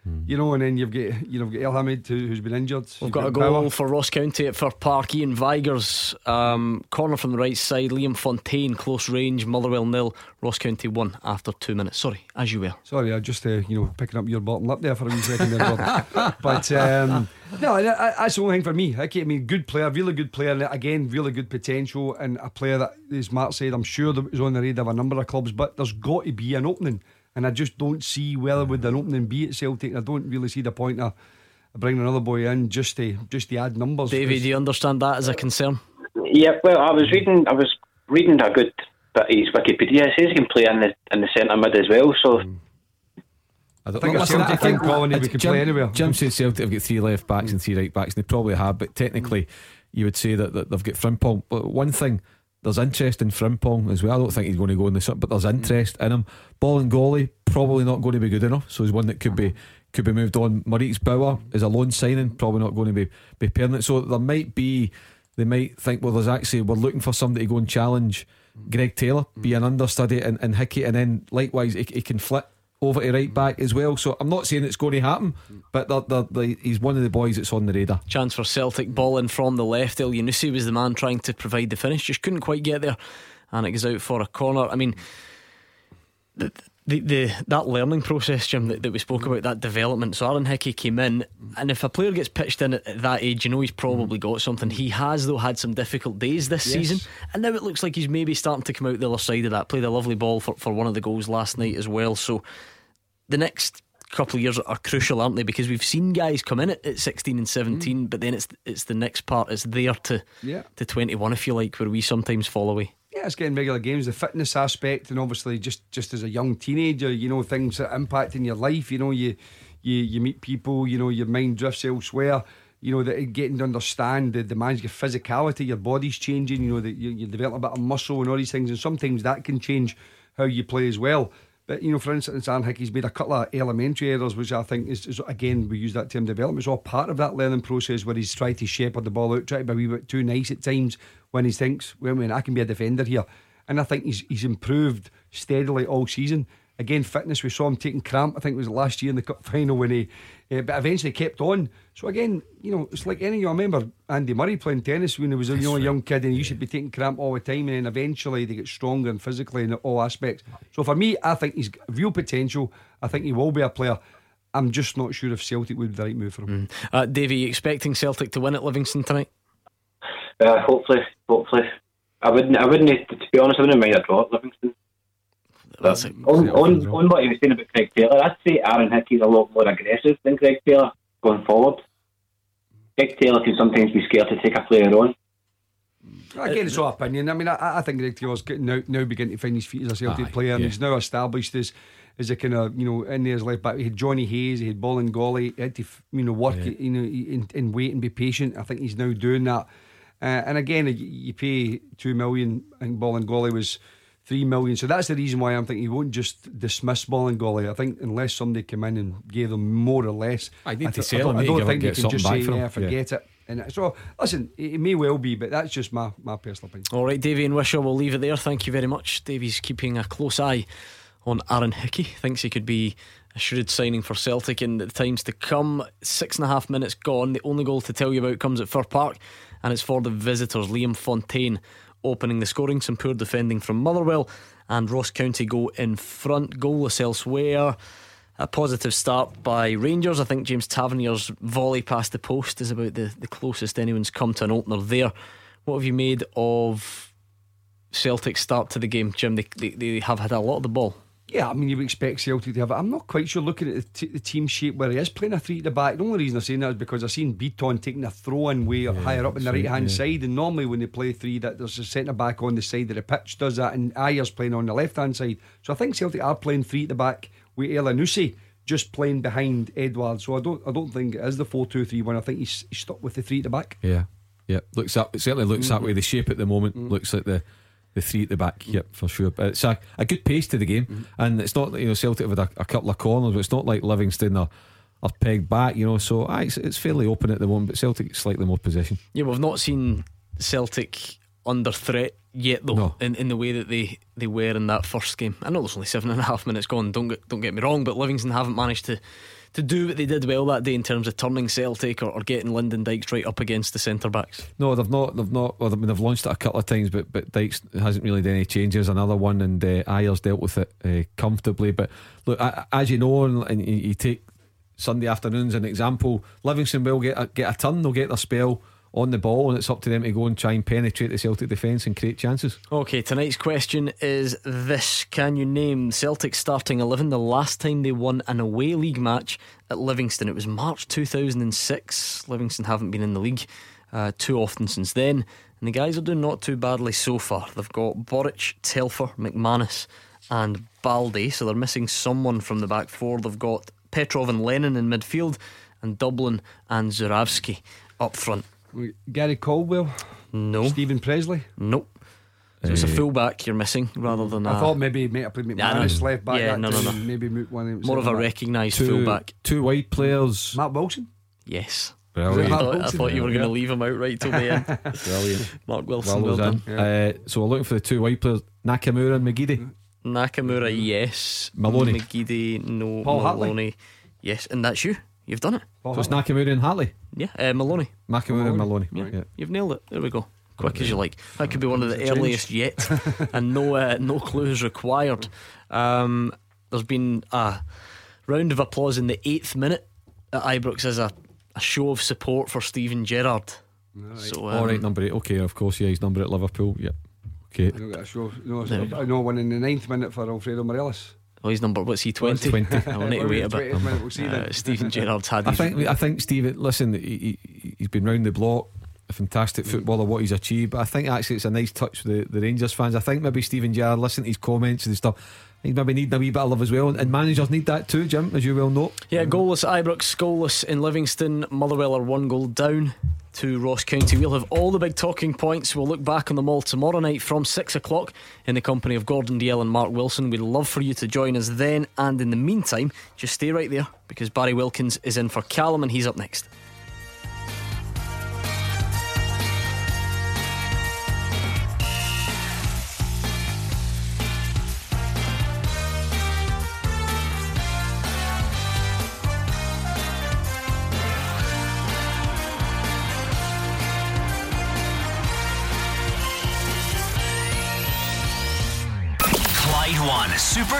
20? You know, and then you've got, you know, you've got El Hamid, who, who's been injured. We've You've got a Power. goal for Ross County at Fir Park. Ian Vigurs, um, corner from the right side. Liam Fontaine, close range. Motherwell nil. Ross County one after two minutes. Sorry, as you were. Sorry, I just uh, you know picking up your bottom lip there for a wee second there, but um, no, I- I- that's the only thing for me. Okay, I mean, good player, really good player, and again, really good potential, and a player that, as Mark said, I'm sure that is on the radar of a number of clubs. But there's got to be an opening, and I just don't see whether would an opening be at Celtic. I don't really see the point of bringing another boy in just to just to add numbers. Davey, do you understand that as a concern? yeah, well, I was reading. I was reading a good bit of his Wikipedia. It says he can play in the in the centre mid as well. So. I, don't think know. a Listen, Celtic thing, Colin, uh, we could Jim, play anywhere. Jim said Celtic have got three left backs and three right backs, and they probably have, but technically, you would say that, that they've got Frimpong. But one thing, there's interest in Frimpong as well. I don't think he's going to go in the but there's interest in him. Bolingoli probably not going to be good enough, so he's one that could be could be moved on. Moritz Bauer is a loan signing, probably not going to be be permanent. So there might be, they might think, well, there's actually we're looking for somebody to go and challenge Greg Taylor, be an understudy, and, and Hickey, and then likewise he, he can flip over to right back as well. So I'm not saying it's going to happen, but they're, they're, they he's one of the boys that's on the radar. Chance for Celtic ball in from the left. Elyounoussi was the man trying to provide the finish, just couldn't quite get there, and it goes out for a corner. I mean, the, the, the that learning process, Jim, that, that we spoke about, that development. So Aaron Hickey came in, and if a player gets pitched in at, at that age, you know he's probably got something. He has though had some difficult days this Yes. season, and now it looks like he's maybe starting to come out the other side of that. Played a lovely ball for, for one of the goals last night as well. So the next couple of years are crucial, aren't they? Because we've seen guys come in at, at 16 and 17, mm. but then it's it's the next part. It's there to Yeah. to 21, if you like, where we sometimes fall away. Yeah, it's getting regular games, the fitness aspect, and obviously just just as a young teenager, you know things that impact in your life. You know, you you you meet people. You know, your mind drifts elsewhere. You know that getting to understand the demands of your physicality, your body's changing. You know that you, you develop a bit of muscle and all these things, and sometimes that can change how you play as well. But you know, for instance, Aaron Hickey's made a couple of elementary errors, which I think is, is again we use that term development. It's all part of that learning process where he's tried to shepherd the ball out, try to be a wee bit too nice at times when he thinks, well, I mean, I can be a defender here. And I think he's he's improved steadily all season. Again, fitness. We saw him taking cramp. I think it was last year in the cup final when he, uh, but eventually kept on. So again, you know, it's like any. I remember Andy Murray playing tennis when he was a you know, a young kid, and he used to be taking cramp all the time, and then eventually they get stronger and physically in all aspects. So for me, I think he's got real potential. I think he will be a player. I'm just not sure if Celtic would be the right move for him. Uh, Davey, you expecting Celtic to win at Livingston tonight? Uh, hopefully, hopefully. I wouldn't. I wouldn't. To be honest, I wouldn't mind a draw at Livingston. That's But on, on, on what he was saying about Craig Taylor, I'd say Aaron Hickey's a lot more aggressive than Craig Taylor going forward. Craig Taylor can sometimes be scared to take a player on. Again, it's all opinion. I mean, I, I think Greg Taylor's getting now, now beginning to find his feet as a Celtic Aye, player, and he's now established as as a kind of you know in there as left back. He had Johnny Hayes, he had Bolingoli, he had to you know work you know in, in wait and be patient. I think he's now doing that. Uh, and again, you, you pay two million. I think Bolingoli was three million, so that's the reason why I'm thinking he won't just dismiss Ball I think unless somebody came in and gave them more or less, I need to th- sell don't, I don't think you can just say back for him. yeah, Yeah. forget it. And so, listen, it, may well be, but that's just my, my personal opinion. All right, Davey and Wishaw, we'll leave it there. Thank you very much. Davey's keeping a close eye on Aaron Hickey. Thinks he could be a shrewd signing for Celtic in the times to come. Six and a half minutes gone. The only goal to tell you about comes at Fir Park, and it's for the visitors. Liam Fontaine opening the scoring. Some poor defending from Motherwell, and Ross County go in front. Goalless elsewhere. A positive start by Rangers. I think James Tavernier's volley past the post is about the, the closest anyone's come to an opener there. What have you made of Celtic start to the game, Jim. They, they, they have had a lot of the ball. Yeah, I mean, you would expect Celtic to have it. I'm not quite sure looking at the, t- the team shape where he is playing a three at the back. The only reason I'm saying that is because I've seen Bitton taking a throw in way up higher up in the right hand yeah. side. And normally when they play three, that there's a centre back on the side of the pitch does that, and Ajer's playing on the left hand side. So I think Celtic are playing three at the back with Elyounoussi just playing behind Edouard. So I don't I don't think it is the 4 2 3 1. I think he's, he's stuck with the three at the back. Yeah, yeah. Looks that it certainly looks that Mhm. way. The shape at the moment Mm. looks like the the three at the back. Yep, for sure. But it's a, a good pace to the game, and it's not you know Celtic had a, a couple of corners, but it's not like Livingston are are pegged back. You know, so aye, it's, it's fairly open at the moment. But Celtic slightly more possession. Yeah, we've not seen Celtic under threat yet, though, No. in, in the way that they, they were in that first game. I know there's only seven and a half minutes gone. Don't get don't get me wrong, but Livingston haven't managed to to do what they did well that day in terms of turning Celtic or, or getting Lyndon Dykes right up against the centre backs. No, they've not. They've not. Well, I mean, they've launched it a couple of times, but but Dykes hasn't really done any changes. Another one, and uh, Ajer's dealt with it uh, comfortably. But look, a- as you know, and, and you, you take Sunday afternoons an example, Livingston will get a, get a turn. They'll get their spell on the ball, and it's up to them to go and try and penetrate the Celtic defence and create chances. Okay, tonight's question is this Can you name Celtic's starting 11 the last time they won an away league match at Livingston? It was March 2006. Livingston haven't been in the league uh, too often since then. And the guys are doing not too badly so far. They've got Boruc, Telfer, McManus, and Balde. So they're missing someone from the back four. They've got Petrov and Lennon in midfield, and Dublin and Zurawski up front. Gary Caldwell, No. Stephen Pressley. Nope. So it's a Eh. fullback you're missing rather than I a- thought maybe he might have played Nah, McManus no. left back. Yeah, no, no, no. Maybe mo- one More of a recognised Two- fullback. Two wide players. Matt Wilson. Yes. Brilliant. I Matt thought, I Wilson? thought you were going to leave him out right till the end. Brilliant. Mark Wilson, Well well, done. done. Uh, so we're looking for the two wide players, Nakamura and McGeady. Nakamura, yes. Maloney. McGeady, no. Paul Hartley. Maloney, yes. And that's you. You've done it. So it's Nakamura and Hartley. Yeah, uh, Maloney. Nakamura and Maloney. Yeah, Yeah. you've nailed it. There we go. Quick as you like. That could be one of the It's a change. earliest yet, and no uh, no clues required. Um, there's been a round of applause in the eighth minute at Ibrox as a, a show of support for Steven Gerrard. So, um, All right, number eight. Okay, of course, yeah, he's number at Liverpool. Yep. Okay. I don't a show. No, There we I know one in the ninth minute for Alfredo Morelos. Oh, he's number. What's he? Twenty. 20. I'll need to wait a bit. 20th we'll see Uh. Steven Gerrard's had. I think I think Steve. Listen, he, he, he's been round the block. A fantastic footballer, what he's achieved. But I think actually it's a nice touch with the, the Rangers fans. I think maybe Steven Gerrard, listen to his comments and stuff. He's maybe need a wee bit of love as well, and, managers need that too, Jim, as you well know. Yeah, goalless Ibrox, goalless in Livingston. Motherwell are one goal down to Ross County. We'll have all the big talking points. We'll look back on them all tomorrow night from six o'clock in the company of Gordon Dalziel and Mark Wilson. We'd love for you to join us then. And in the meantime, just stay right there because Barry Wilkins is in for Callum and he's up next.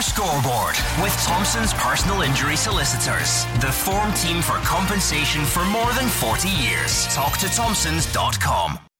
Scoreboard with Thompson's personal injury solicitors. The form team for compensation for more than 40 years. Talk to Thompsons.com.